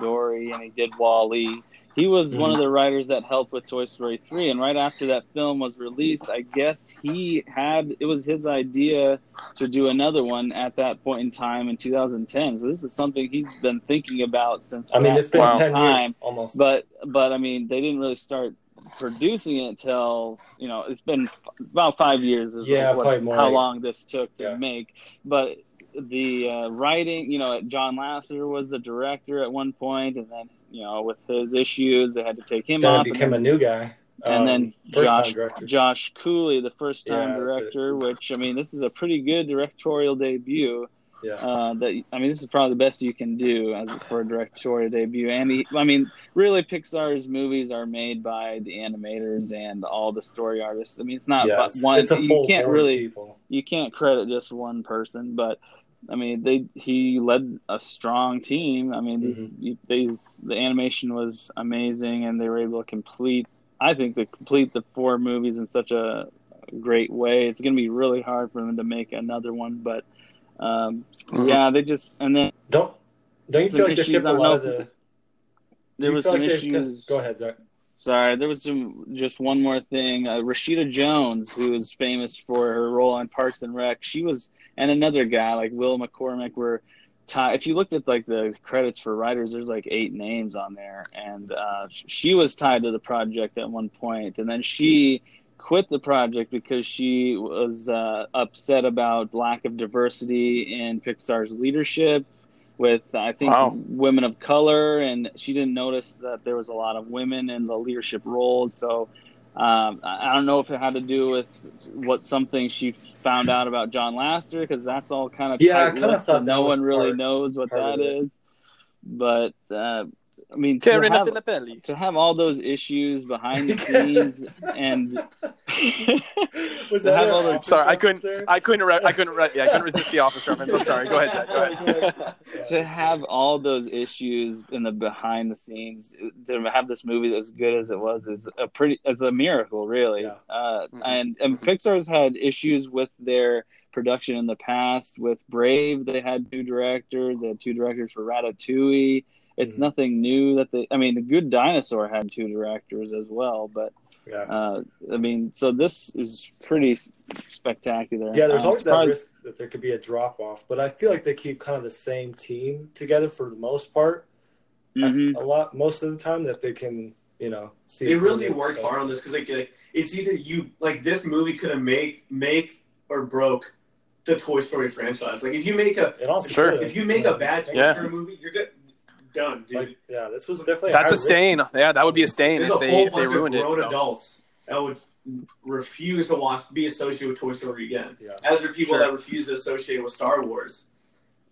Dory, and he did Wall-E. He was one of mm-hmm. the writers that helped with Toy Story 3. And right after that film was released, I guess he had, it was his idea to do another one at that point in time in 2010. So this is something he's been thinking about since I mean, it's been ten time. years almost. But, but I mean, they didn't really start producing it until you know it's been f- about five years is Yeah, what- more how like- long this took to Yeah. make but the uh, writing, you know, John Lasseter was the director at one point, and then you know, with his issues, they had to take him Then off. it and became then- a new guy. and Um, then Josh. Josh Cooley, the first time Yeah, director, which I mean, this is a pretty good directorial debut. Yeah. Uh, that I mean, this is probably the best you can do as for a directorial debut. And he, I mean, really, Pixar's movies are made by the animators and all the story artists. I mean, it's not it's, one. it's a you can't really people. you can't credit just one person, but I mean, they he led a strong team. I mean, these, Mm-hmm. these the animation was amazing, and they were able to complete. I think they complete the four movies in such a great way. It's going to be really hard for them to make another one, but um, Mhm. yeah, they just and then Don't don't you feel like they skipped a lot of the? there was some like issues. Go ahead, Zach. Sorry, there was some. Just one more thing. Uh, Rashida Jones, who is famous for her role on Parks and Rec, she was, and another guy like Will McCormick were. Tied, if you looked at like the credits for writers, there's like eight names on there, and uh, she was tied to the project at one point, and then she quit the project because she was uh, upset about lack of diversity in Pixar's leadership with I think Wow. women of color, and she didn't notice that there was a lot of women in the leadership roles. So um, I don't know if it had to do with what something she found out about John Lasseter, because that's all kind of Yeah, I kinda thought no one really part- knows what that of is. But uh, I mean, to Karina have, Filippelli. to have all those issues behind the [laughs] scenes and [laughs] Was They have all the- Sorry, I couldn't. there? I couldn't. Re- I couldn't. Re- yeah, I couldn't resist the office reference. I'm sorry. Go ahead, Zach. Go ahead. [laughs] To have all those issues in the behind the scenes to have this movie as good as it was is a pretty is a miracle really Yeah. uh, Mhm. and and pixar's had issues with their production in the past with brave they had two directors they had two directors for ratatouille it's Mhm. nothing new that they i mean the good dinosaur had two directors as well but yeah. uh, i mean so this is pretty spectacular Yeah, there's always that risk that there could be a drop off, but I feel like they keep kind of the same team together for the most part. I f- Mhm. A lot, most of the time, that they can, you know, see. They really worked hard on this because like, like it's either you like this movie could have make make or broke the Toy Story franchise. Like if you make a It also Sure. if you make a bad Toy Yeah. Story movie, you're good done, dude. Like, yeah, this was definitely That's a high risk. stain. Yeah, that would be a stain There's if a they whole if they bunch ruined of it. grown so. adults that would refuse to watch be associated with Toy Story again. Yeah. As there are people Sure. that refuse to associate with Star Wars.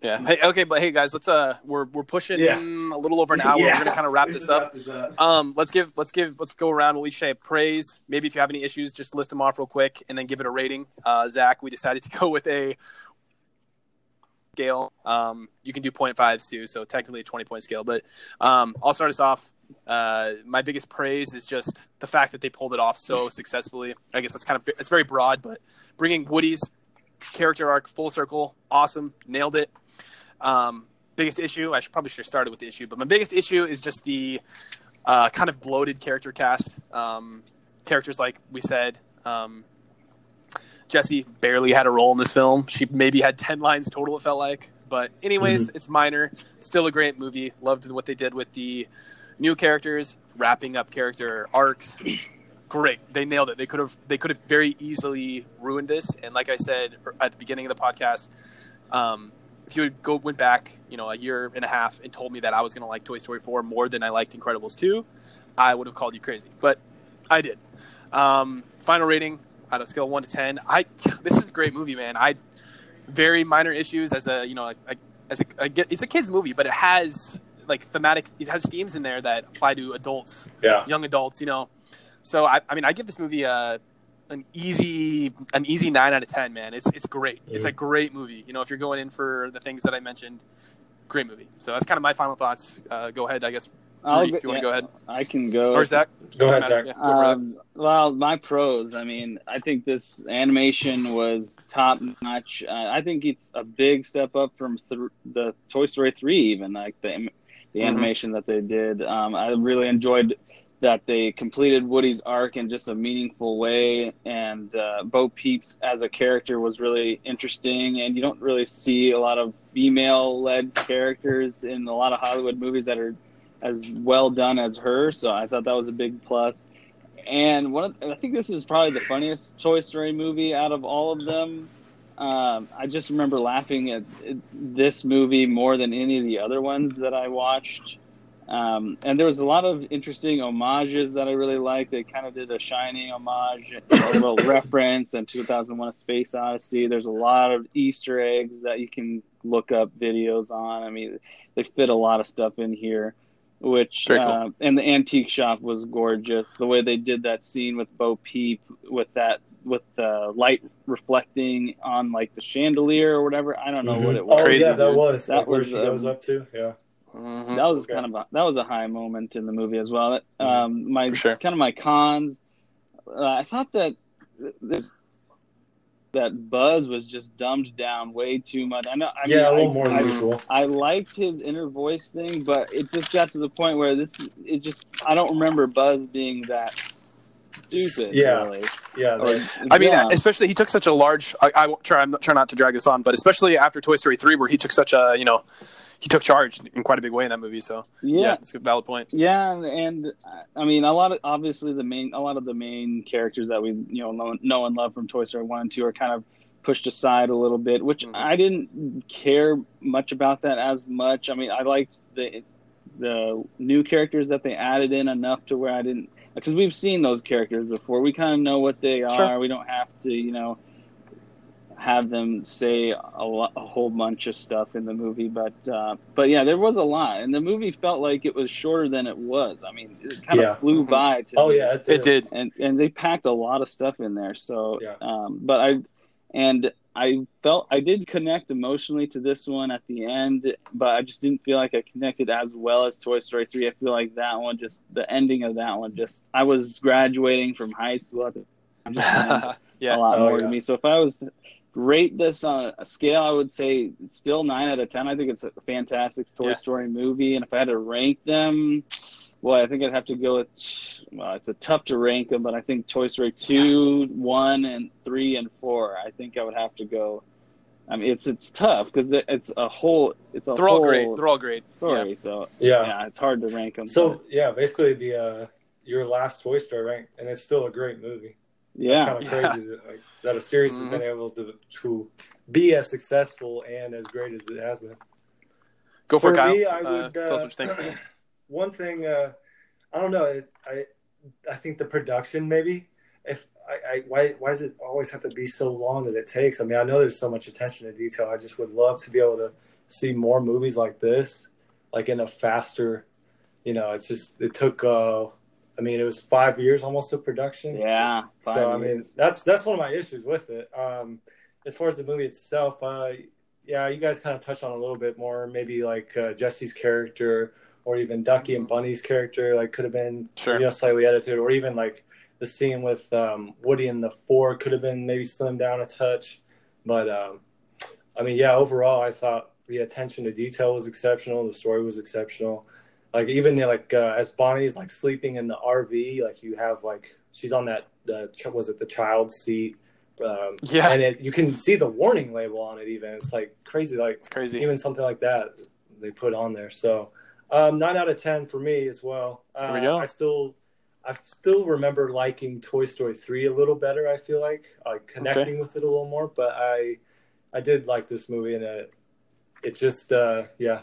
Yeah. Hey, okay, but hey guys, let's uh, we're we're pushing Yeah. a little over an hour. Yeah. We're gonna kind of wrap this just up. wrap this up. Um, let's give let's give let's go around. We'll each say praise. Maybe if you have any issues, just list them off real quick and then give it a rating. Uh, Zach, we decided to go with a scale. Um, you can do point fives too, so technically a twenty point scale. But um, I'll start us off. Uh, my biggest praise is just the fact that they pulled it off so successfully. I guess that's kind of it's very broad, but bringing Woody's character arc full circle, awesome, nailed it. Um, biggest issue, I should probably should have started with the issue, but my biggest issue is just the uh, kind of bloated character cast. Um, characters like we said, um, Jessie barely had a role in this film. She maybe had ten lines total. It felt like, but anyways, it's minor. Still a great movie. Loved what they did with the new characters, wrapping up character arcs. Great, they nailed it. They could have they could have very easily ruined this. And like I said at the beginning of the podcast, um, if you would go went back, you know, a year and a half and told me that I was going to like Toy Story 4 more than I liked Incredibles 2, I would have called you crazy. But I did. Um, final rating out of scale one to ten. I [laughs] this is a great movie, man. I very minor issues as a you know a, as a, a it's a kids movie, but it has like thematic. It has themes in there that apply to adults, Yeah. young adults. You know, so I, I mean, I give this movie a an easy an easy nine out of ten. Man, it's it's great. It's a great movie. You know, if you're going in for the things that I mentioned, great movie. So that's kind of my final thoughts. Uh, go ahead, I guess. I'll Rudy, go- if you want to yeah, go ahead, I can go. or Zach. Go ahead, Zach. Yeah, go. Um, well, my pros. I mean, I think this animation was top notch. Uh, I think it's a big step up from th- the Toy Story three, even like the the Mhm. animation that they did. Um, I really enjoyed that they completed Woody's arc in just a meaningful way, and uh, Bo Peeps as a character was really interesting. And you don't really see a lot of female led characters in a lot of Hollywood movies that are as well done as her. So I thought that was a big plus. And one of, I think this is probably the funniest Toy Story movie out of all of them. um, I just remember laughing at this movie more than any of the other ones that I watched. Um, and there was a lot of interesting homages that I really liked. They kind of did a Shining homage, a little [coughs] reference, and 2001: A Space Odyssey. There's a lot of Easter eggs that you can look up videos on. I mean, they fit a lot of stuff in here. Which Very cool. uh, and the antique shop was gorgeous. The way they did that scene with Bo Peep with that with the light reflecting on like the chandelier or whatever. I don't know what it was. Oh Crazy, yeah, that dude. was That like, was, she goes um, up to. Yeah. Mhm. that was Okay. kind of a, that was a high moment in the movie as well. Um, my sure. kind of my cons. Uh, I thought that this that Buzz was just dumbed down way too much. I know. I yeah, mean, a little I, more I, than usual. I liked his inner voice thing, but it just got to the point where this it just I don't remember Buzz being that stupid. Yeah. really. Yeah. Or- I mean, yeah. especially he took such a large. I, I won't try. I'm not trying not to drag this on, but especially after Toy Story three, where he took such a you know, he took charge in quite a big way in that movie. So yeah, yeah, a valid point. Yeah, and, and I mean, a lot of obviously the main, a lot of the main characters that we you know know, know and love from Toy Story one and two are kind of pushed aside a little bit, which Mhm. I didn't care much about that as much. I mean, I liked the the new characters that they added in enough to where I didn't because we've seen those characters before. We kind of know what they are. Sure. We don't have to, you know. Have them say a, lo- a whole bunch of stuff in the movie, but uh, but yeah, there was a lot, and the movie felt like it was shorter than it was. I mean, it kind Yeah. of flew Mhm. by. To oh me. yeah, It did. and and they packed a lot of stuff in there. So, Yeah. um, but I and I felt I did connect emotionally to this one at the end, but I just didn't feel like I connected as well as Toy Story three. I feel like that one just the ending of that one just I was graduating from high school at the time. Just [laughs] yeah. a lot Oh, more yeah. to me. So if I was to rate this on a scale, I would say still nine out of ten. I think it's a fantastic Toy Yeah. Story movie, and if I had to rank them, well, I think I'd have to go with. Well, it's a tough to rank them, but I think Toy Story two, one, and three and four. I think I would have to go. I mean, it's it's tough because it's a whole. It's a They're all great. They're all great. story. Yeah. So Yeah. yeah, it's hard to rank them. So yeah, basically the uh, your last Toy Story, right? And it's still a great movie. Yeah, It's kind of crazy that, like, that a series has Mhm. been able to to be as successful and as great as it has been. Go for, it, Kyle. me, I Uh, would. tell us uh, what you think. [clears throat] one thing, uh, I don't know. It, I I think the production maybe. If I, I why why does it always have to be so long that it takes? I mean, I know there's so much attention to detail. I just would love to be able to see more movies like this, like in a faster. You know, it's just it took. Uh, I mean, it was five years almost of production. yeah. So I mean, years. that's that's one of my issues with it. Um, as far as the movie itself, uh, yeah, you guys kind of touched on a little bit more. Maybe like uh, Jessie's character, or even Ducky and Bunny's character, like could have been Sure. you know slightly edited, or even like the scene with um, Woody and the Four could have been maybe slimmed down a touch. But um, I mean, yeah, overall, I thought the attention to detail was exceptional. The story was exceptional. Like even like uh, as Bonnie's like sleeping in the RV, like you have like she's on that the was it the child seat, um, Yeah. and it, you can see the warning label on it. Even it's like crazy, like It's crazy. even something like that they put on there. So um, nine out of ten for me as well. Uh, There we go. I still I still remember liking Toy Story three a little better. I feel like like connecting with it a little more, but I I did like this movie and it it just uh, yeah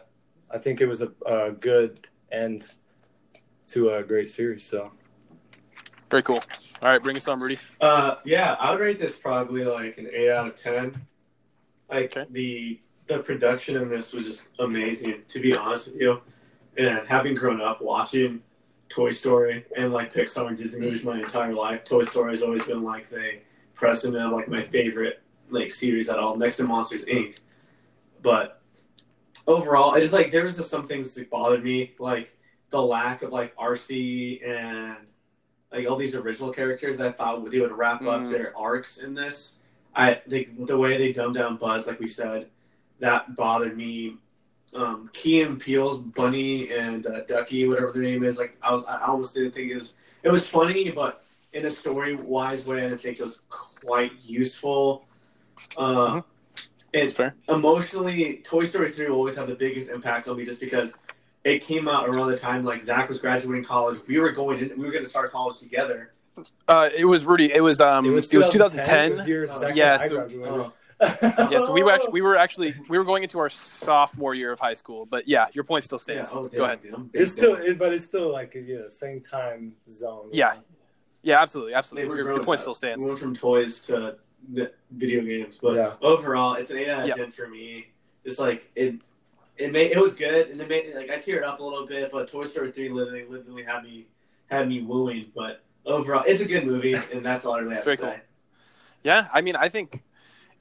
I think it was a, a good end to a great series. So Very cool. All right, bring us on, Rudy. Uh, yeah, I would rate this probably like an eight out of ten. Like Okay. the the production in this was just amazing. To be honest with you, and having grown up watching Toy Story and like Pixar and Disney movies my entire life, Toy Story has always been like the precedent of like my favorite like series at all, next to Monsters Inc. But overall, I just like there was just some things that bothered me, like the lack of like RC and like all these original characters that I thought they would wrap up Mm. their arcs in this. I think the way they dumbed down Buzz, like we said, that bothered me. Um, Key and Peele's Bunny and uh, Ducky, whatever their name is, like I was, I almost didn't think it was. It was funny, but in a story wise way, I didn't think it was quite useful. Uh. And Fair. emotionally, Toy Story 3 will always have the biggest impact on me just because it came out around the time like Zach was graduating college. We were going in, we were going to start college together. Uh, it was Rudy. It was um. It was, 2010. It was your second yeah, so- graduated. Uh, Yeah, so we were actually we were actually [laughs] we were going into our sophomore year of high school, but yeah, your point still Yeah, stands. oh, Go damn, ahead. dude, I'm It's still, it, but it's still like yeah, same time zone. Yeah, yeah, absolutely, absolutely. were Your, your point up. still We stands. went from toys to n- video games, but Yeah. overall, it's an eight out of Yeah. ten for me. It's like it, it made it was good, and it made like I teared up a little bit. But Toy Story three literally, literally had me had me wooing. But overall, it's a good movie, [laughs] and that's all I really have Very to say. Yeah, I mean, I think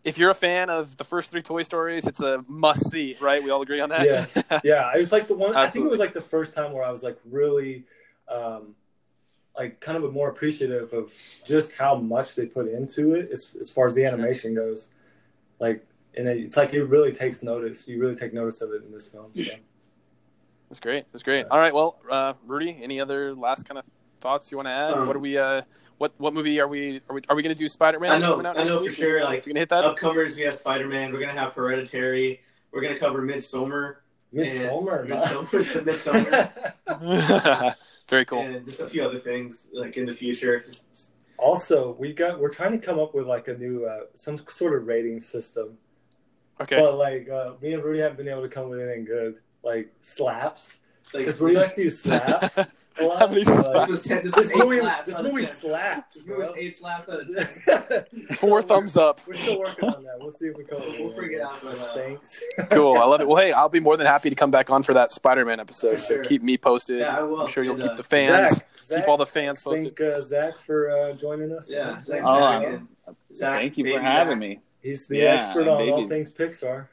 if you're a fan of the first three Toy Stories, it's a must see, right? We all agree on that. Yes. [laughs] Yeah, it was like the one. I think it was like the first time where I was like really, um, like kind of a more appreciative of just how much they put into it as, as far as the animation goes. Like, and it, it's like it really takes notice. You really take notice of it in this film. So. [clears throat] That's great. That's great. All right. Well, uh, Rudy, any other last kind of thoughts you want to add? Um, what are we? Uh, what what movie are we? Are we, are we going to do Spider Man? I know- I know for sure, like, we gonna hit that. Upcomers, we have Spider Man. We're gonna have Hereditary. We're gonna cover Midsummer. Midsummer. And- Midsommar. [laughs] Midsummer. [laughs] [laughs] Very cool. and just a few other things like in the future. Just also, we got we're trying to come up with like a new uh, some sort of rating system, Okay. but like uh, me and Rudy haven't been able to come with anything good. Like slaps, like because Rudy likes to use slaps [laughs] a lot. How many but, slaps? this was ten, this was This eight movie, slaps. this out of movie 10. slaps. This movie was bro. eight slaps out of ten. [laughs] Four thumbs up. We're still working on that. We'll see if we come. up with We'll figure it out, but, uh, Thanks. [laughs] Cool. I love it. Well, hey, I'll be more than happy to come back on for that Spider Man episode. For So sure. keep me posted. Yeah, I will. I'm sure you'll And, keep uh, the fans, Zach, Zach, keep all the fans posted. Thank uh, Zach for uh, joining us. Yeah, Thanks, thanks, Oh, Zach. Zach, Thank you for having me. He's the Yeah, expert on all things Pixar.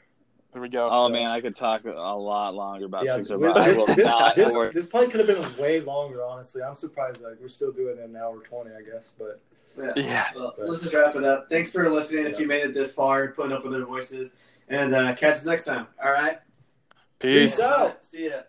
There we go. Oh So- man, I could talk a lot longer about Yeah, Pixar. we- but this, this, this, this probably could have been way longer. Honestly, I'm surprised. Like we're still doing it an hour twenty, I guess. But Yeah. Yeah. Well, let's just wrap it up. Thanks for listening. If you made it this far, putting up with their voices, and uh, catch us next time. All right. Peace. Peace out. See ya.